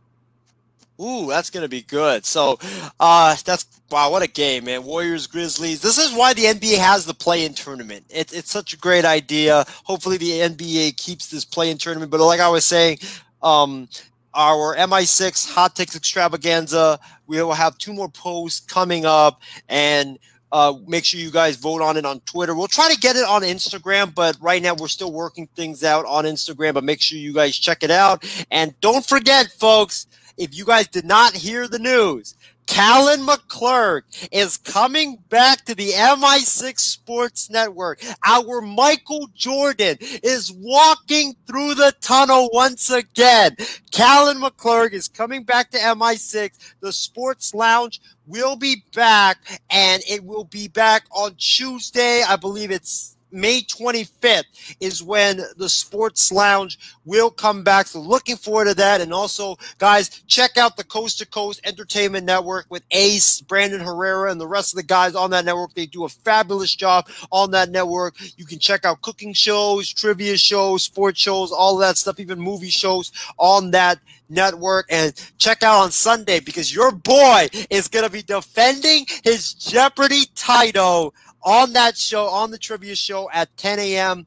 Ooh, that's gonna be good. So, uh, that's wow, what a game, man! Warriors, Grizzlies. This is why the NBA has the play-in tournament. It, it's such a great idea. Hopefully, the NBA keeps this play-in tournament. But like I was saying, um, our MI6 Hot Takes Extravaganza. We will have two more posts coming up, and uh, make sure you guys vote on it on Twitter. We'll try to get it on Instagram, but right now we're still working things out on Instagram. But make sure you guys check it out, and don't forget, folks if you guys did not hear the news, Callan McClurg is coming back to the MI6 Sports Network. Our Michael Jordan is walking through the tunnel once again. Callan McClurg is coming back to MI6. The Sports Lounge will be back, and it will be back on Tuesday. I believe it's May 25th is when the Sports Lounge will come back. So looking forward to that. And also, guys, check out the Coast to Coast Entertainment Network with Ace, Brandon Herrera, and the rest of the guys on that network. They do a fabulous job on that network. You can check out cooking shows, trivia shows, sports shows, all that stuff, even movie shows on that network and check out on Sunday because your boy is going to be defending his Jeopardy title on that show, on the trivia show at 10 a.m.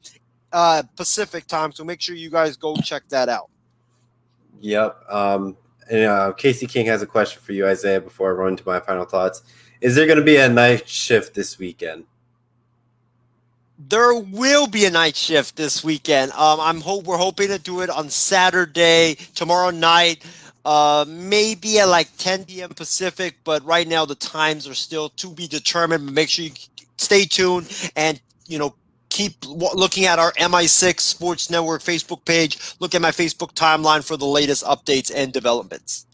Uh, Pacific time. So make sure you guys go check that out. Yep. Um, and uh, Casey King has a question for you, Isaiah, before I run to my final thoughts. Is there going to be a night shift this weekend? There will be a night shift this weekend. Um, I'm hope we're hoping to do it on Saturday, tomorrow night, uh, maybe at like 10 p.m. Pacific. But right now the times are still to be determined. But make sure you stay tuned and you know keep looking at our MI6 Sports Network Facebook page. Look at my Facebook timeline for the latest updates and developments.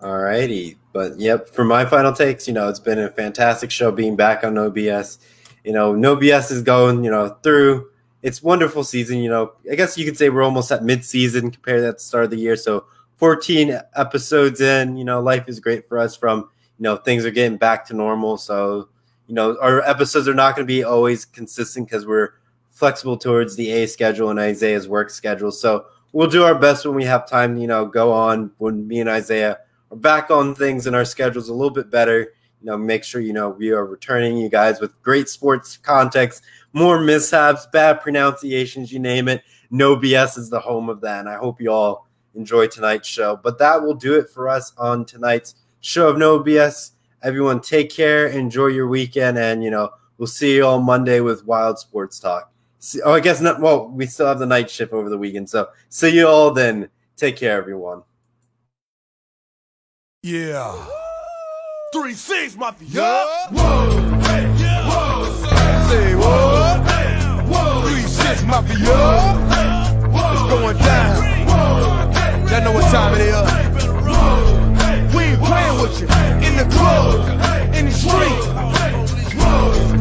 All righty. But yep, for my final takes, you know, it's been a fantastic show being back on No BS. You know, No BS is going, you know, through its wonderful season. You know, I guess you could say we're almost at mid-season compared to that start of the year. So 14 episodes in, you know, life is great for us from, you know, things are getting back to normal. So, you know, our episodes are not going to be always consistent because we're flexible towards the A schedule and Isaiah's work schedule. So we'll do our best when we have time, you know, go on when me and Isaiah are back on things and our schedule's a little bit better. You know, make sure, you know, we are returning you guys with great sports context, more mishaps, bad pronunciations, you name it. No BS is the home of that. And I hope you all enjoy tonight's show. But that will do it for us on tonight's show of No BS. Everyone, take care, enjoy your weekend, and you know, we'll see you all Monday with Wild Sports Talk. See, oh, I guess not. Well, we still have the night shift over the weekend, so see you all then. Take care, everyone. Yeah. Three six mafia. Yeah. Whoa, hey, yeah. Whoa, Say what? hey, whoa, Three six mafia. hey, whoa, It's going down. whoa, hey, Y'all know what time it is culture, in the club, in the street.